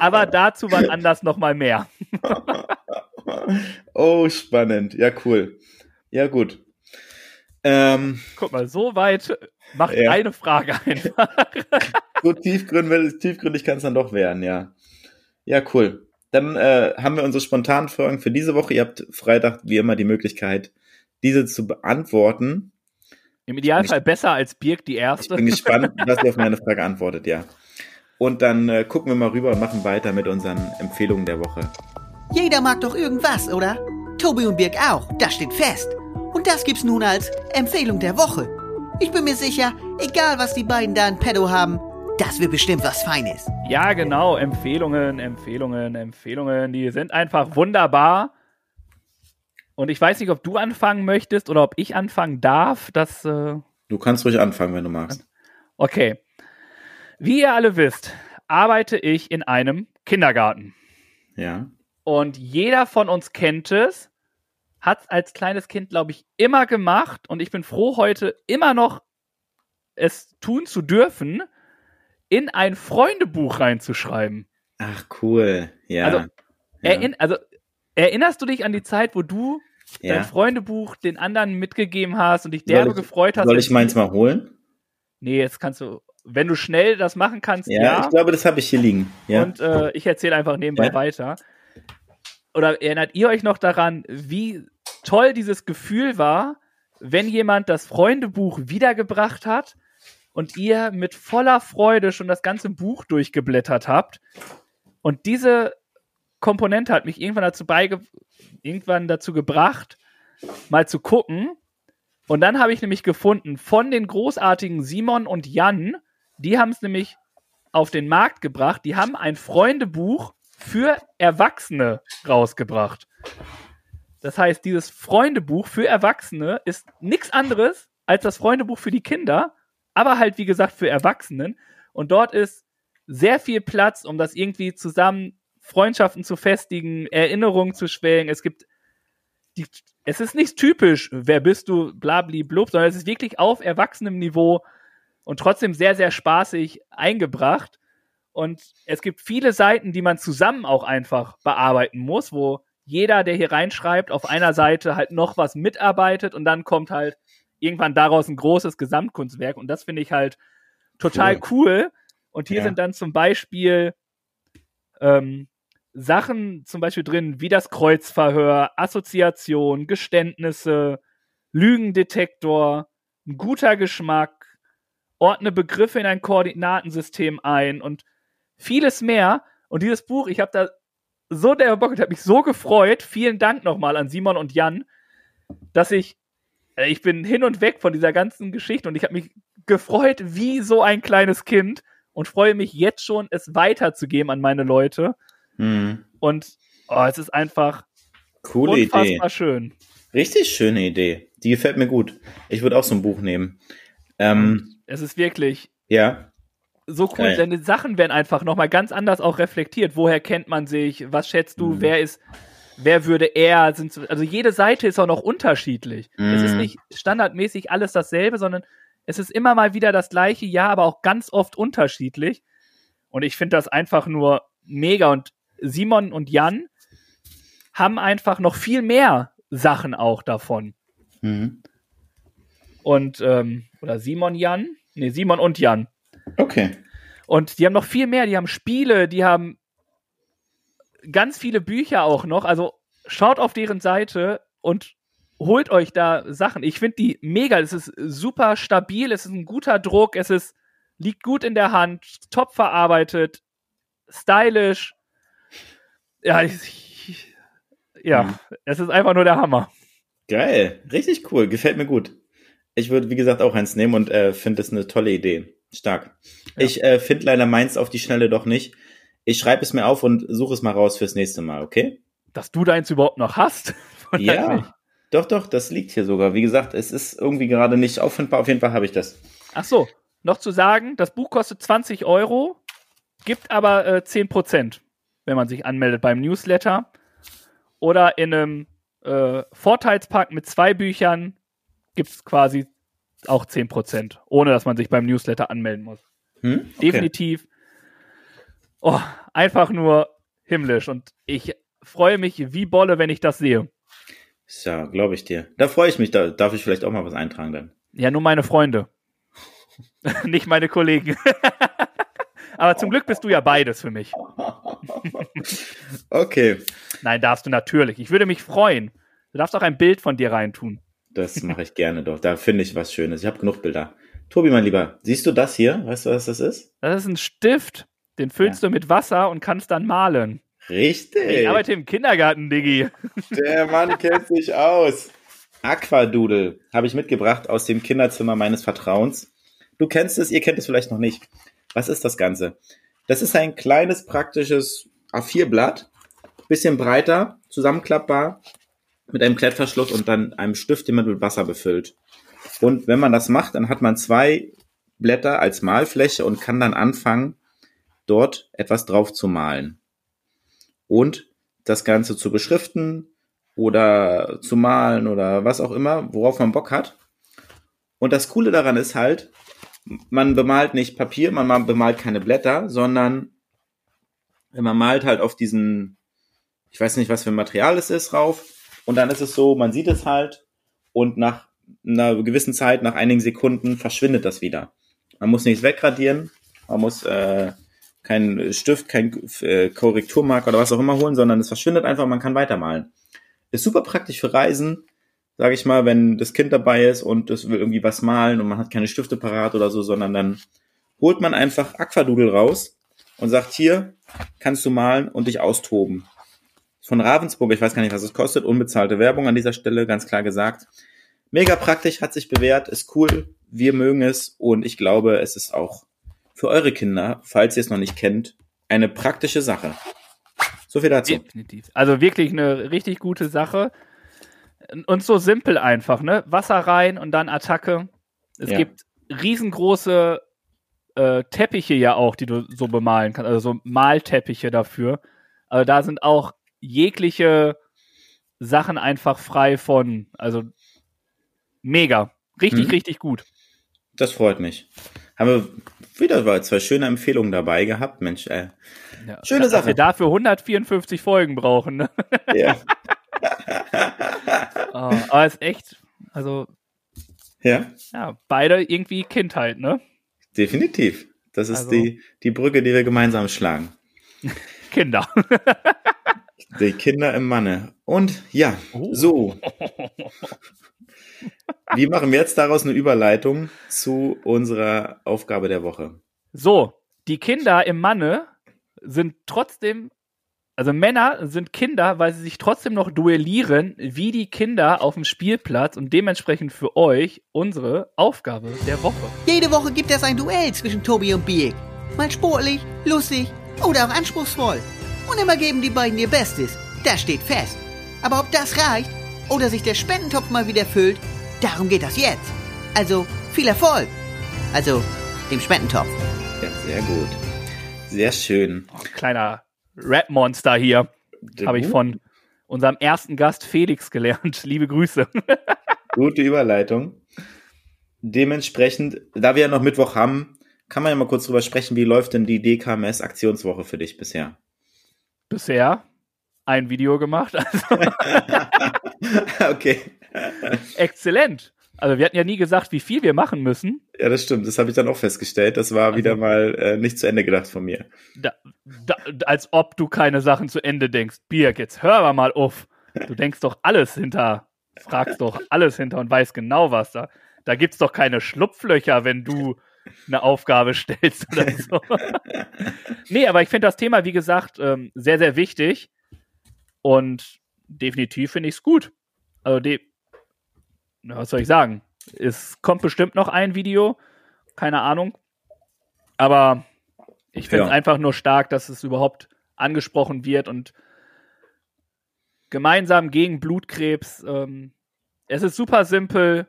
aber dazu war anders nochmal mehr. oh, spannend. Ja, cool. Ja, gut. Ähm, Guck mal, so weit macht ja. eine Frage einfach. so tiefgründig, tiefgründig kann es dann doch werden, ja. Ja, cool. Dann äh, haben wir unsere spontanen Fragen für diese Woche. Ihr habt Freitag wie immer die Möglichkeit, diese zu beantworten. Im Idealfall ich, besser als Birk die erste. Ich bin gespannt, was ihr auf meine Frage antwortet, ja. Und dann äh, gucken wir mal rüber und machen weiter mit unseren Empfehlungen der Woche. Jeder mag doch irgendwas, oder? Tobi und Birk auch, das steht fest. Und das gibt's nun als Empfehlung der Woche. Ich bin mir sicher, egal was die beiden da in Pedo haben, das wird bestimmt was Feines. Ja, genau. Empfehlungen, Empfehlungen, Empfehlungen. Die sind einfach wunderbar. Und ich weiß nicht, ob du anfangen möchtest oder ob ich anfangen darf. Das, äh du kannst ruhig anfangen, wenn du magst. Okay. Wie ihr alle wisst, arbeite ich in einem Kindergarten. Ja. Und jeder von uns kennt es, hat es als kleines Kind, glaube ich, immer gemacht. Und ich bin froh, heute immer noch es tun zu dürfen, in ein Freundebuch reinzuschreiben. Ach, cool. Ja. Also, ja. Erinn also erinnerst du dich an die Zeit, wo du ja. dein Freundebuch den anderen mitgegeben hast und dich derbe ich, gefreut hast? Soll ich meins mal holen? Nee, jetzt kannst du, wenn du schnell das machen kannst, ja. ja. ich glaube, das habe ich hier liegen. Ja. Und äh, ich erzähle einfach nebenbei weiter. Oder erinnert ihr euch noch daran, wie toll dieses Gefühl war, wenn jemand das Freundebuch wiedergebracht hat und ihr mit voller Freude schon das ganze Buch durchgeblättert habt. Und diese Komponente hat mich irgendwann dazu beige irgendwann dazu gebracht, mal zu gucken. Und dann habe ich nämlich gefunden, von den großartigen Simon und Jan, die haben es nämlich auf den Markt gebracht, die haben ein Freundebuch für Erwachsene rausgebracht. Das heißt, dieses Freundebuch für Erwachsene ist nichts anderes als das Freundebuch für die Kinder, aber halt, wie gesagt, für Erwachsenen. Und dort ist sehr viel Platz, um das irgendwie zusammen Freundschaften zu festigen, Erinnerungen zu schwelgen. Es gibt die, es ist nicht typisch, wer bist du, blabli blub, sondern es ist wirklich auf erwachsenem Niveau und trotzdem sehr, sehr spaßig eingebracht. Und es gibt viele Seiten, die man zusammen auch einfach bearbeiten muss, wo jeder, der hier reinschreibt, auf einer Seite halt noch was mitarbeitet und dann kommt halt irgendwann daraus ein großes Gesamtkunstwerk und das finde ich halt total cool. cool. Und hier ja. sind dann zum Beispiel ähm, Sachen zum Beispiel drin, wie das Kreuzverhör, Assoziation, Geständnisse, Lügendetektor, ein guter Geschmack, ordne Begriffe in ein Koordinatensystem ein und vieles mehr. Und dieses Buch, ich habe da so der Bock, ich habe mich so gefreut. Vielen Dank nochmal an Simon und Jan, dass ich ich bin hin und weg von dieser ganzen Geschichte und ich habe mich gefreut wie so ein kleines Kind und freue mich jetzt schon, es weiterzugeben an meine Leute. Mhm. Und oh, es ist einfach Coole unfassbar Idee. schön. Richtig schöne Idee. Die gefällt mir gut. Ich würde auch so ein Buch nehmen. Ähm, es ist wirklich ja. so cool. Geil. Deine Sachen werden einfach nochmal ganz anders auch reflektiert. Woher kennt man sich? Was schätzt du? Mhm. Wer ist wer würde er, sind, also jede Seite ist auch noch unterschiedlich. Mm. Es ist mhm. nicht standardmäßig alles dasselbe, sondern es ist immer mal wieder das gleiche, ja, aber auch ganz oft unterschiedlich. Und ich finde das einfach nur mega. Und Simon und Jan haben einfach noch viel mehr Sachen auch davon. Mhm. Und, ähm, oder Simon Jan? Nee, Simon und Jan. Okay. Und die haben noch viel mehr. Die haben Spiele, die haben ganz viele Bücher auch noch. Also schaut auf deren Seite und holt euch da Sachen. Ich finde die mega. Es ist super stabil, es ist ein guter Druck, es ist, liegt gut in der Hand, top verarbeitet, stylisch. Ja, ich, ich, ja, Mhm. es ist einfach nur der Hammer. Geil, richtig cool, gefällt mir gut. Ich würde, wie gesagt, auch eins nehmen und äh, finde es eine tolle Idee. Stark. Ja. Ich äh, finde leider meins auf die Schnelle doch nicht. Ich schreibe es mir auf und suche es mal raus fürs nächste Mal, okay? Dass du deins überhaupt noch hast. Ja. Doch, doch, das liegt hier sogar. Wie gesagt, es ist irgendwie gerade nicht auffindbar. Auf jeden Fall habe ich das. Ach so, noch zu sagen, das Buch kostet 20 Euro, gibt aber äh, 10%, wenn man sich anmeldet beim Newsletter. Oder in einem äh, Vorteilspack mit zwei Büchern gibt es quasi auch 10%, ohne dass man sich beim Newsletter anmelden muss. Hm? Okay. Definitiv. Oh, einfach nur himmlisch. Und ich freue mich wie Bolle, wenn ich das sehe. Ja, glaube ich dir. Da freue ich mich. Da darf ich vielleicht auch mal was eintragen dann. Ja, nur meine Freunde. Nicht meine Kollegen. Aber zum Glück bist du ja beides für mich. Okay, Nein, darfst du natürlich. Ich würde mich freuen. Du darfst auch ein Bild von dir reintun. das mache ich gerne doch. Da finde ich was Schönes. Ich habe genug Bilder. Tobi, mein Lieber, siehst du das hier? Weißt du, was das ist? Das ist ein Stift. Den füllst du mit Wasser und kannst dann malen. Richtig. Ich arbeite im Kindergarten, Diggi. Der Mann kennt sich aus. Aquadoodle habe ich mitgebracht aus dem Kinderzimmer meines Vertrauens. Du kennst es, ihr kennt es vielleicht noch nicht. Was ist das Ganze? Das ist ein kleines, praktisches A4-Blatt, bisschen breiter, zusammenklappbar, mit einem Klettverschluss und dann einem Stift, den man mit Wasser befüllt. Und wenn man das macht, dann hat man zwei Blätter als Malfläche und kann dann anfangen, dort etwas drauf zu malen. Und das Ganze zu beschriften oder zu malen oder was auch immer, worauf man Bock hat. Und das Coole daran ist halt, man bemalt nicht Papier, man ma- bemalt keine Blätter, sondern man malt halt auf diesen, ich weiß nicht, was für ein Material es ist, rauf. Und dann ist es so, man sieht es halt und nach einer gewissen Zeit, nach einigen Sekunden, verschwindet das wieder. Man muss nichts wegradieren, man muss äh, keinen Stift, kein äh, Korrekturmarker oder was auch immer holen, sondern es verschwindet einfach, man kann weitermalen. Ist super praktisch für Reisen, sage ich mal, wenn das Kind dabei ist und es will irgendwie was malen und man hat keine Stifte parat oder so, sondern dann holt man einfach Aquadoodle raus und sagt, hier kannst du malen und dich austoben. Von Ravensburg, ich weiß gar nicht, was es kostet, unbezahlte Werbung an dieser Stelle, ganz klar gesagt. Mega praktisch, hat sich bewährt, ist cool, wir mögen es und ich glaube, es ist auch für eure Kinder, falls ihr es noch nicht kennt, eine praktische Sache. So viel dazu. Definitiv. Also wirklich eine richtig gute Sache. Und so simpel einfach, ne? Wasser rein und dann Attacke. Es Ja. gibt riesengroße äh, Teppiche ja auch, die du so bemalen kannst, also so Malteppiche dafür. Also da sind auch jegliche Sachen einfach frei von. Also mega. Richtig, Mhm. richtig gut. Das freut mich. Haben wir wieder zwei schöne Empfehlungen dabei gehabt, Mensch. Äh. Ja. Schöne Dass Sache. wir dafür 154 Folgen brauchen. Ne? Ja. Oh, aber ist echt, also ja, ja, beide irgendwie Kindheit, ne? definitiv. Das ist Also- die, die Brücke, die wir gemeinsam schlagen. Kinder. Die Kinder im Manne. Und ja, Oh. so. Wie machen wir jetzt daraus eine Überleitung zu unserer Aufgabe der Woche? So, die Kinder im Manne sind trotzdem, also Männer sind Kinder, weil sie sich trotzdem noch duellieren, wie die Kinder auf dem Spielplatz und dementsprechend für euch unsere Aufgabe der Woche. Jede Woche gibt es ein Duell zwischen Tobi und Biek. Mal sportlich, lustig oder auch anspruchsvoll. Und immer geben die beiden ihr Bestes. Das steht fest. Aber ob das reicht oder sich der Spendentopf mal wieder füllt, darum geht das jetzt. Also viel Erfolg. Also dem Spendentopf. Ja, sehr gut. Sehr schön. Oh, kleiner Rap-Monster hier, habe ich von unserem ersten Gast Felix gelernt. Liebe Grüße. Gute Überleitung. Dementsprechend, da wir ja noch Mittwoch haben, kann man ja mal kurz drüber sprechen, wie läuft denn die DKMS-Aktionswoche für dich bisher? Bisher ein Video gemacht. Also okay. exzellent. Also wir hatten ja nie gesagt, wie viel wir machen müssen. Ja, das stimmt. Das habe ich dann auch festgestellt. Das war wieder mal äh, nicht zu Ende gedacht von mir. Da, da, als ob du keine Sachen zu Ende denkst. Birg, jetzt hör mal auf. Du denkst doch alles hinter fragst doch alles hinter und weißt genau, was da. Da gibt's doch keine Schlupflöcher, wenn du eine Aufgabe stellst oder so. nee, aber ich finde das Thema, wie gesagt, ähm, sehr, sehr wichtig. Und definitiv finde ich es gut. Also, de was soll ich sagen? Es kommt bestimmt noch ein Video. Keine Ahnung. Aber ich finde es ja. einfach nur stark, dass es überhaupt angesprochen wird und gemeinsam gegen Blutkrebs. Ähm, es ist super simpel.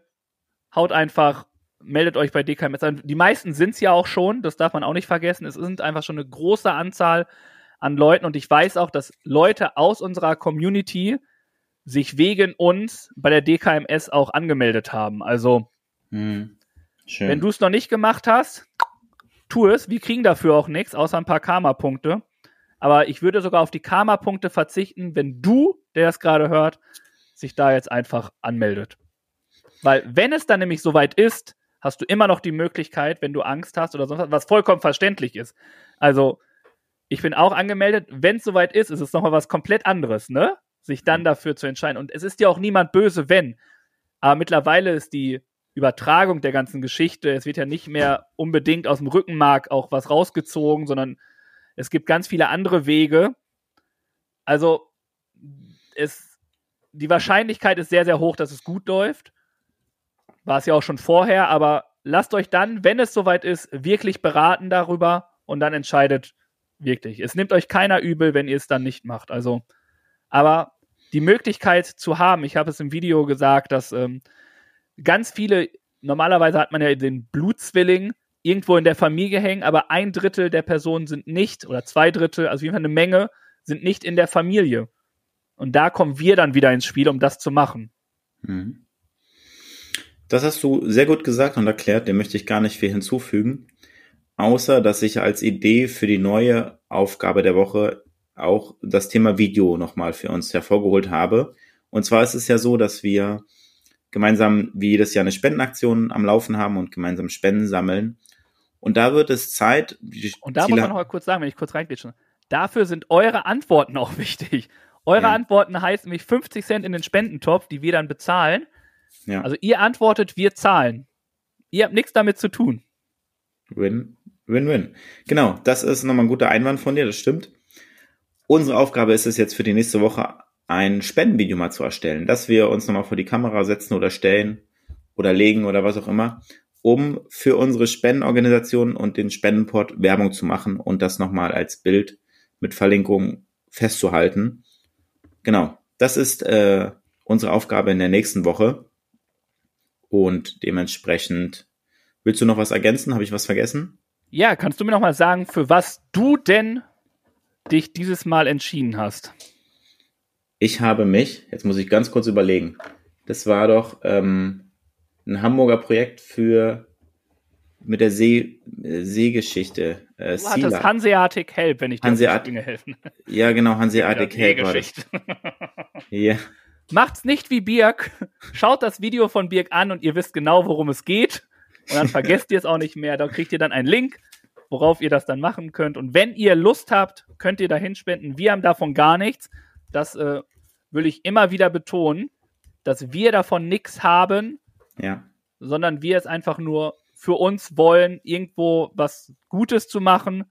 Haut einfach, meldet euch bei DKMS an. Die meisten sind es ja auch schon, das darf man auch nicht vergessen. Es sind einfach schon eine große Anzahl an Leuten und ich weiß auch, dass Leute aus unserer Community sich wegen uns bei der DKMS auch angemeldet haben. Also, hm. wenn du es noch nicht gemacht hast, tu es. Wir kriegen dafür auch nichts, außer ein paar Karma-Punkte. Aber ich würde sogar auf die Karma-Punkte verzichten, wenn du, der es gerade hört, sich da jetzt einfach anmeldet. Weil wenn es dann nämlich soweit ist, hast du immer noch die Möglichkeit, wenn du Angst hast oder sonst was, was vollkommen verständlich ist. Also, ich bin auch angemeldet. Wenn es soweit ist, ist es nochmal was komplett anderes, ne? Sich dann dafür zu entscheiden. Und es ist ja auch niemand böse, wenn. Aber mittlerweile ist die Übertragung der ganzen Geschichte, es wird ja nicht mehr unbedingt aus dem Rückenmark auch was rausgezogen, sondern es gibt ganz viele andere Wege. Also es, die Wahrscheinlichkeit ist sehr, sehr hoch, dass es gut läuft. War es ja auch schon vorher, aber lasst euch dann, wenn es soweit ist, wirklich beraten darüber und dann entscheidet wirklich. Es nimmt euch keiner übel, wenn ihr es dann nicht macht. Also, aber die Möglichkeit zu haben, ich habe es im Video gesagt, dass ähm, ganz viele, normalerweise hat man ja den Blutzwilling, irgendwo in der Familie hängen, aber ein Drittel der Personen sind nicht, oder zwei Drittel, also jeden Fall eine Menge, sind nicht in der Familie. Und da kommen wir dann wieder ins Spiel, um das zu machen. Mhm. Das hast du sehr gut gesagt und erklärt, dem möchte ich gar nicht viel hinzufügen. Außer, dass ich als Idee für die neue Aufgabe der Woche auch das Thema Video nochmal für uns hervorgeholt habe. Und zwar ist es ja so, dass wir gemeinsam wie jedes Jahr eine Spendenaktion am Laufen haben und gemeinsam Spenden sammeln. Und da wird es Zeit. Und da Ziele muss man noch mal kurz sagen, wenn ich kurz reingehe. Dafür sind eure Antworten auch wichtig. Eure ja. Antworten heißt nämlich 50 Cent in den Spendentopf, die wir dann bezahlen. Ja. Also ihr antwortet, wir zahlen. Ihr habt nichts damit zu tun. Win, win, win. Genau, das ist nochmal ein guter Einwand von dir, das stimmt. Unsere Aufgabe ist es jetzt für die nächste Woche, ein Spendenvideo mal zu erstellen, dass wir uns nochmal vor die Kamera setzen oder stellen oder legen oder was auch immer um für unsere Spendenorganisation und den Spendenport Werbung zu machen und das nochmal als Bild mit Verlinkung festzuhalten. Genau, das ist äh, unsere Aufgabe in der nächsten Woche. Und dementsprechend, willst du noch was ergänzen? Habe ich was vergessen? Ja, kannst du mir noch mal sagen, für was du denn dich dieses Mal entschieden hast? Ich habe mich, jetzt muss ich ganz kurz überlegen, das war doch ähm, ein Hamburger Projekt für mit der See, Seegeschichte. Äh, du hattest Hanseatic Help, wenn ich dir Hanseat Dinge helfen. Ja, genau, Hanseatic Help war das. ja. Macht's nicht wie Birk. Schaut das Video von Birk an und ihr wisst genau, worum es geht. Und dann vergesst ihr es auch nicht mehr. Da kriegt ihr dann einen Link, worauf ihr das dann machen könnt. Und wenn ihr Lust habt, könnt ihr dahin spenden. Wir haben davon gar nichts. Das äh, will ich immer wieder betonen, dass wir davon nichts haben, ja. Sondern wir es einfach nur für uns wollen, irgendwo was Gutes zu machen.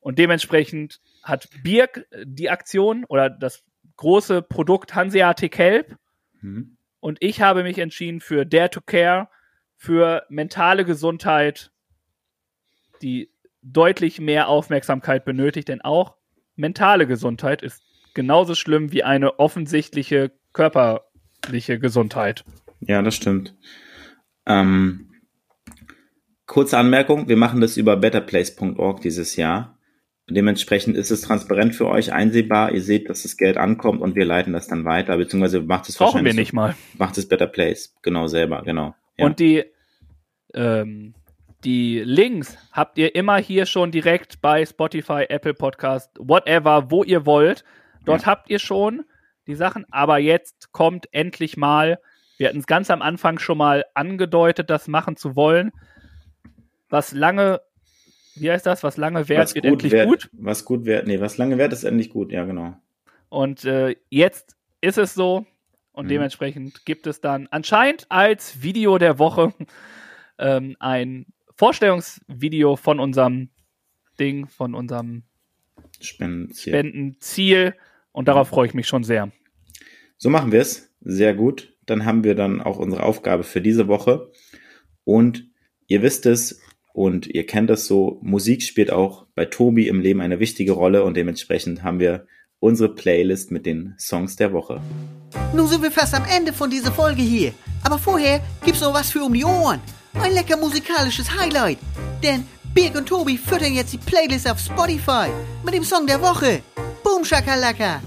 Und dementsprechend hat Birk die Aktion oder das große Produkt Hanseatic Help. Mhm. Und ich habe mich entschieden für Dare to Care, für mentale Gesundheit, die deutlich mehr Aufmerksamkeit benötigt, denn auch mentale Gesundheit ist genauso schlimm wie eine offensichtliche körperliche Gesundheit. Ja, das stimmt. Ähm, kurze Anmerkung, wir machen das über betterplace.org dieses Jahr. Dementsprechend ist es transparent für euch einsehbar. Ihr seht, dass das Geld ankommt und wir leiten das dann weiter, beziehungsweise macht es Brauchen wir nicht so, mal. Macht es Better Place, genau selber, genau. Ja. Und die, ähm, die Links habt ihr immer hier schon direkt bei Spotify, Apple Podcast, whatever, wo ihr wollt. Dort ja. habt ihr schon die Sachen, aber jetzt kommt endlich mal wir hatten es ganz am Anfang schon mal angedeutet, das machen zu wollen. Was lange, wie heißt das? Was lange wert was wird endlich wert, gut. Was gut wert, nee, was lange wert ist endlich gut, ja, genau. Und äh, jetzt ist es so, Und Mhm. dementsprechend gibt es dann anscheinend als Video der Woche ähm, ein Vorstellungsvideo von unserem Ding, von unserem Spendenziel. Spendenziel. Und darauf freue ich mich schon sehr. So machen wir es. Sehr gut. Dann haben wir dann auch unsere Aufgabe für diese Woche. Und ihr wisst es und ihr kennt es so, Musik spielt auch bei Tobi im Leben eine wichtige Rolle und dementsprechend haben wir unsere Playlist mit den Songs der Woche. Nun sind wir fast am Ende von dieser Folge hier. Aber vorher gibt's noch was für um die Ohren. Ein lecker musikalisches Highlight. Denn Birg und Tobi füttern jetzt die Playlist auf Spotify mit dem Song der Woche. Boom Shakalaka.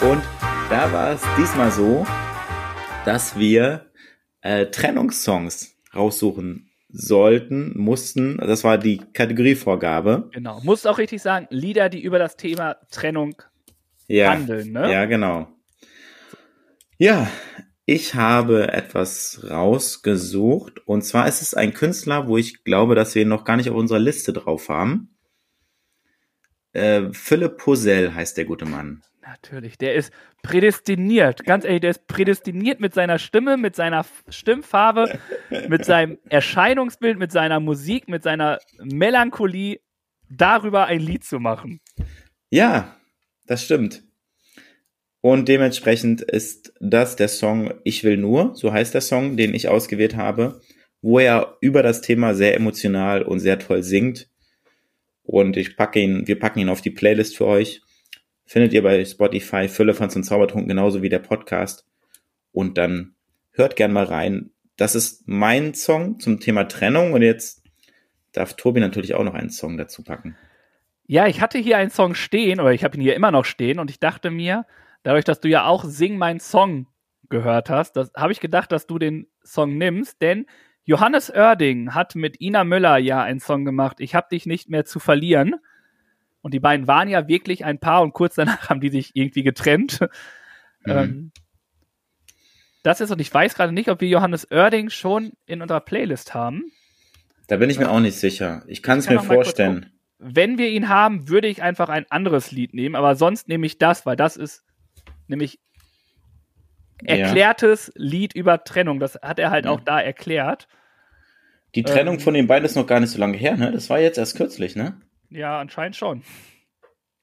Und da war es diesmal so, dass wir äh, Trennungssongs raussuchen sollten, mussten. Das war die Kategorievorgabe. Genau. Muss auch richtig sagen, Lieder, die über das Thema Trennung Ja, handeln, ne? ja, genau. Ja, ich habe etwas rausgesucht und zwar ist es ein Künstler, wo ich glaube, dass wir ihn noch gar nicht auf unserer Liste drauf haben. Äh, Philipp Posel heißt der gute Mann. Natürlich, der ist prädestiniert. Ganz ehrlich, der ist prädestiniert mit seiner Stimme, mit seiner Stimmfarbe, mit seinem Erscheinungsbild, mit seiner Musik, mit seiner Melancholie, darüber ein Lied zu machen. Ja, das stimmt. Und dementsprechend ist das der Song Ich will nur, so heißt der Song, den ich ausgewählt habe, wo er über das Thema sehr emotional und sehr toll singt. Und ich packe ihn, wir packen ihn auf die Playlist für euch. Findet ihr bei Spotify Füllefans und Zaubertrunken genauso wie der Podcast. Und dann hört gern mal rein. Das ist mein Song zum Thema Trennung und jetzt darf Tobi natürlich auch noch einen Song dazu packen. Ja, ich hatte hier einen Song stehen, oder ich habe ihn hier immer noch stehen, und ich dachte mir, dadurch, dass du ja auch Sing mein Song gehört hast, habe ich gedacht, dass du den Song nimmst, denn Johannes Oerding hat mit Ina Müller ja einen Song gemacht, Ich hab dich nicht mehr zu verlieren. Und die beiden waren ja wirklich ein Paar und kurz danach haben die sich irgendwie getrennt. Mhm. Ähm, das ist, und ich weiß gerade nicht, ob wir Johannes Oerding schon in unserer Playlist haben. Da bin ich mir auch nicht sicher. Ich kann es mir vorstellen. wenn wir ihn haben, würde ich einfach ein anderes Lied nehmen, aber sonst nehme ich das, weil das ist nämlich Ja. erklärtes Lied über Trennung. Das hat er halt Ja. auch da erklärt. Die Trennung Ähm, von den beiden ist noch gar nicht so lange her, ne? Das war jetzt erst kürzlich, ne? Ja, anscheinend schon.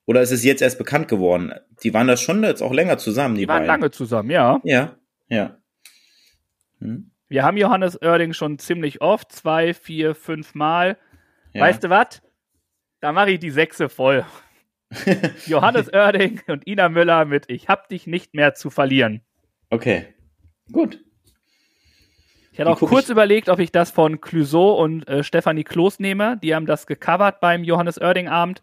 Oder ist es jetzt erst bekannt geworden? Die waren da schon jetzt auch länger zusammen, die, Die waren beiden. lange zusammen, ja. Ja, ja. Hm? Wir haben Johannes Oerding schon ziemlich oft, zwei, vier, fünf Mal. ja. Weißt du was? Da mache ich die Sechse voll. Johannes Oerding und Ina Müller mit Ich hab dich nicht mehr zu verlieren. Okay. Gut. Ich hatte auch kurz ich- überlegt, ob ich das von Clouseau und äh, Stefanie Kloß nehme. Die haben das gecovert beim Johannes Oerding Abend.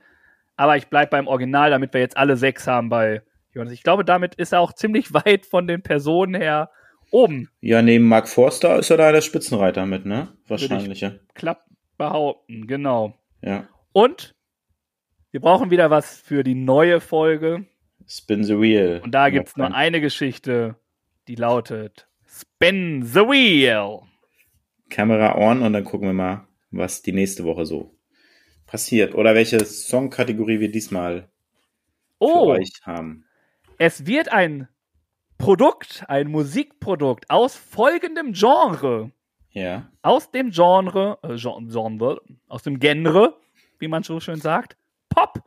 Aber ich bleibe beim Original, damit wir jetzt alle sechs haben bei Johannes. Ich glaube, damit ist er auch ziemlich weit von den Personen her oben. Ja, neben Mark Forster ist er da der Spitzenreiter mit, ne? Wahrscheinlich, ja. Klappt behaupten, genau. Ja. Und wir brauchen wieder was für die neue Folge. Spin the Wheel. Und da gibt es nur eine Geschichte, die lautet Spin the Wheel. Kamera on und dann gucken wir mal, was die nächste Woche so passiert. Oder welche Songkategorie wir diesmal für Oh, euch haben. es wird ein Produkt, ein Musikprodukt aus folgendem Genre. Ja. Aus dem Genre, äh, Gen- Genre, aus dem Genre, wie man so schön sagt, Pop.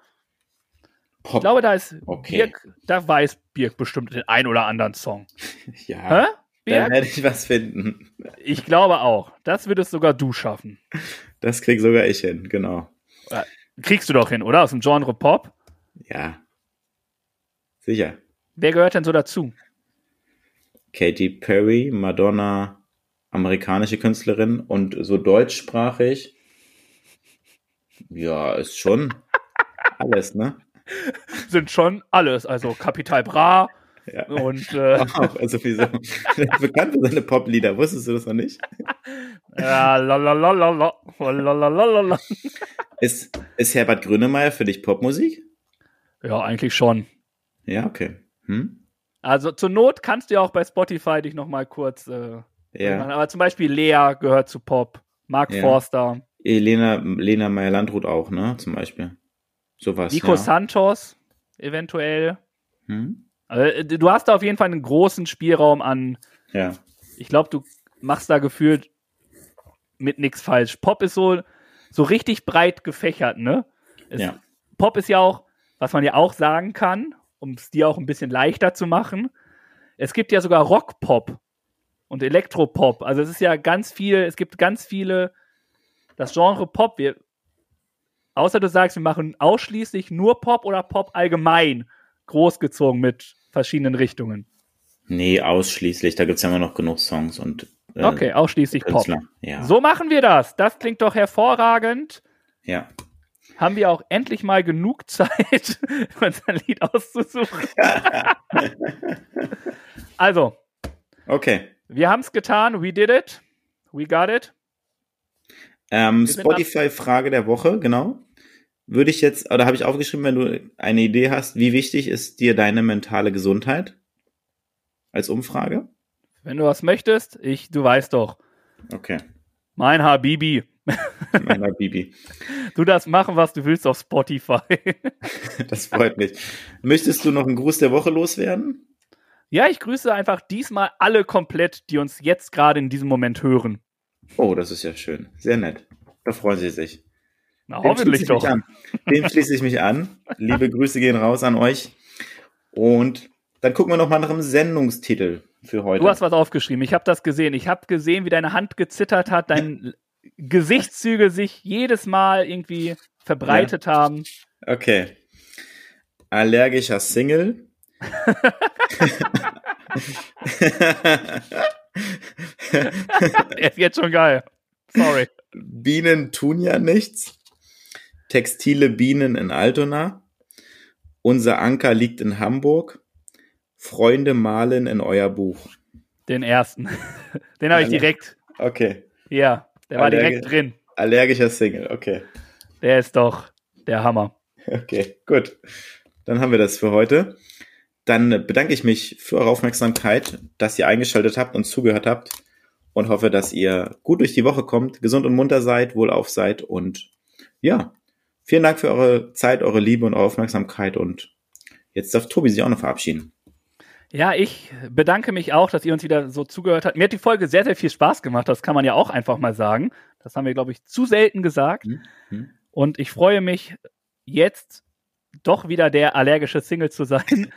Pop. Ich glaube, da ist Okay. Birk, da weiß Birk bestimmt den ein oder anderen Song. ja. Hä? Da Birk? werde ich was finden. Ich glaube auch. Das würdest sogar du schaffen. Das krieg sogar ich hin, genau. Kriegst du doch hin, oder? Aus dem Genre Pop. Ja. Sicher. Wer gehört denn so dazu? Katy Perry, Madonna, amerikanische Künstlerin und so deutschsprachig. Ja, ist schon alles, ne? Sind schon alles. Also Capital Bra Ja. und äh, Auch, also wieso? Bekannt für seine Poplieder, wusstest du das noch nicht? ja, lalalala, lalalala. Ist, ist Herbert Grönemeyer für dich Popmusik? Ja, eigentlich schon. Ja, okay. Hm? Also zur Not kannst du ja auch bei Spotify dich noch mal kurz äh, machen. Ja. Aber zum Beispiel Lea gehört zu Pop. Mark Ja. Forster. Elena, Lena Meyer-Landrut auch, ne? Zum Beispiel. Sowas. Nico ja. Santos eventuell. Hm? Also, äh, du hast da auf jeden Fall einen großen Spielraum an. Ja. Ich glaube, du machst da gefühlt mit nichts falsch. Pop ist so, so richtig breit gefächert, ne? Es, Ja. Pop ist ja auch, was man ja auch sagen kann, um es dir auch ein bisschen leichter zu machen. Es gibt ja sogar Rockpop und Elektropop. Also es ist ja ganz viel, es gibt ganz viele, das Genre Pop, wir, außer du sagst, wir machen ausschließlich nur Pop oder Pop allgemein großgezogen mit verschiedenen Richtungen. Nee, ausschließlich. Da gibt's ja immer noch genug Songs und äh, Okay, ausschließlich Pop. Künstler. Ja. So machen wir das. Das klingt doch hervorragend. ja. Haben wir auch endlich mal genug Zeit, unser Lied auszusuchen. also, Okay. wir haben es getan. We did it. We got it. Ähm, Spotify-Frage der Woche, genau. Würde ich jetzt, oder habe ich aufgeschrieben, wenn du eine Idee hast, wie wichtig ist dir deine mentale Gesundheit? Als Umfrage? Wenn du was möchtest, ich, du weißt doch. Okay. Mein Habibi. Meiner Bibi. Du darfst machen, was du willst auf Spotify. Das freut mich. Möchtest du noch einen Gruß der Woche loswerden? ja, ich grüße einfach diesmal alle komplett, die uns jetzt gerade in diesem Moment hören. Oh, das ist ja schön. Sehr nett. Da freuen sie sich. Na, Dem hoffentlich doch. Dem schließe ich mich an. Liebe Grüße gehen raus an euch. Und dann gucken wir noch mal nach dem Sendungstitel für heute. Du hast was aufgeschrieben. Ich habe das gesehen. Ich habe gesehen, wie deine Hand gezittert hat, deine Gesichtszüge sich jedes Mal irgendwie verbreitet haben. Okay. Allergischer Single. Er ist jetzt schon geil. Sorry. Bienen tun ja nichts. Textile Bienen in Altona. Unser Anker liegt in Hamburg. Freunde malen in euer Buch. Den ersten. Den habe ich direkt. Okay. Ja, der war Allergi- direkt drin. Allergischer Single. Okay. Der ist doch der Hammer. Okay, gut. Dann haben wir das für heute. Dann bedanke ich mich für eure Aufmerksamkeit, dass ihr eingeschaltet habt und zugehört habt und hoffe, dass ihr gut durch die Woche kommt, gesund und munter seid, wohlauf seid und ja, vielen Dank für eure Zeit, eure Liebe und eure Aufmerksamkeit und jetzt darf Tobi sich auch noch verabschieden. Ja, ich bedanke mich auch, dass ihr uns wieder so zugehört habt. Mir hat die Folge sehr, sehr viel Spaß gemacht. Das kann man ja auch einfach mal sagen. Das haben wir, glaube ich, zu selten gesagt. Mhm. Und ich freue mich jetzt doch wieder der allergische Single zu sein.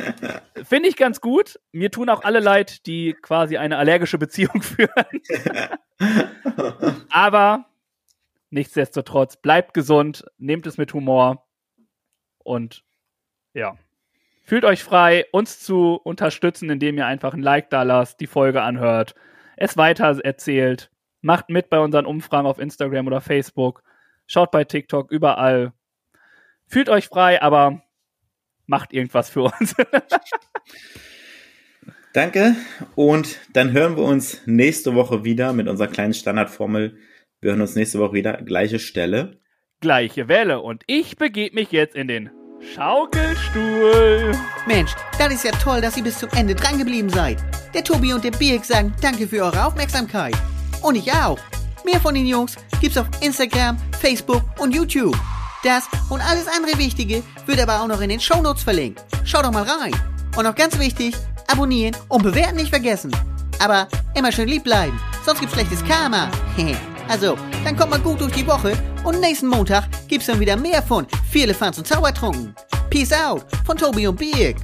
Finde ich ganz gut. Mir tun auch alle leid, die quasi eine allergische Beziehung führen. Aber nichtsdestotrotz, bleibt gesund, nehmt es mit Humor und ja. Fühlt euch frei, uns zu unterstützen, indem ihr einfach ein Like da lasst, die Folge anhört, es weiter erzählt, macht mit bei unseren Umfragen auf Instagram oder Facebook, schaut bei TikTok, überall. Fühlt euch frei, aber macht irgendwas für uns. Danke und dann hören wir uns nächste Woche wieder mit unserer kleinen Standardformel. Wir hören uns nächste Woche wieder, gleiche Stelle. Gleiche Welle und ich begebe mich jetzt in den Schaukelstuhl. Mensch, das ist ja toll, dass ihr bis zum Ende drangeblieben seid. Der Tobi und der Birk sagen danke für eure Aufmerksamkeit. Und ich auch. Mehr von den Jungs gibt's auf Instagram, Facebook und YouTube. Das und alles andere Wichtige wird aber auch noch in den Shownotes verlinkt. Schaut doch mal rein. Und noch ganz wichtig, abonnieren und bewerten nicht vergessen. Aber immer schön lieb bleiben, sonst gibt's schlechtes Karma. also, dann kommt mal gut durch die Woche und nächsten Montag gibt's dann wieder mehr von Viele Fans und Zaubertrunken. Peace out von Tobi und Birk.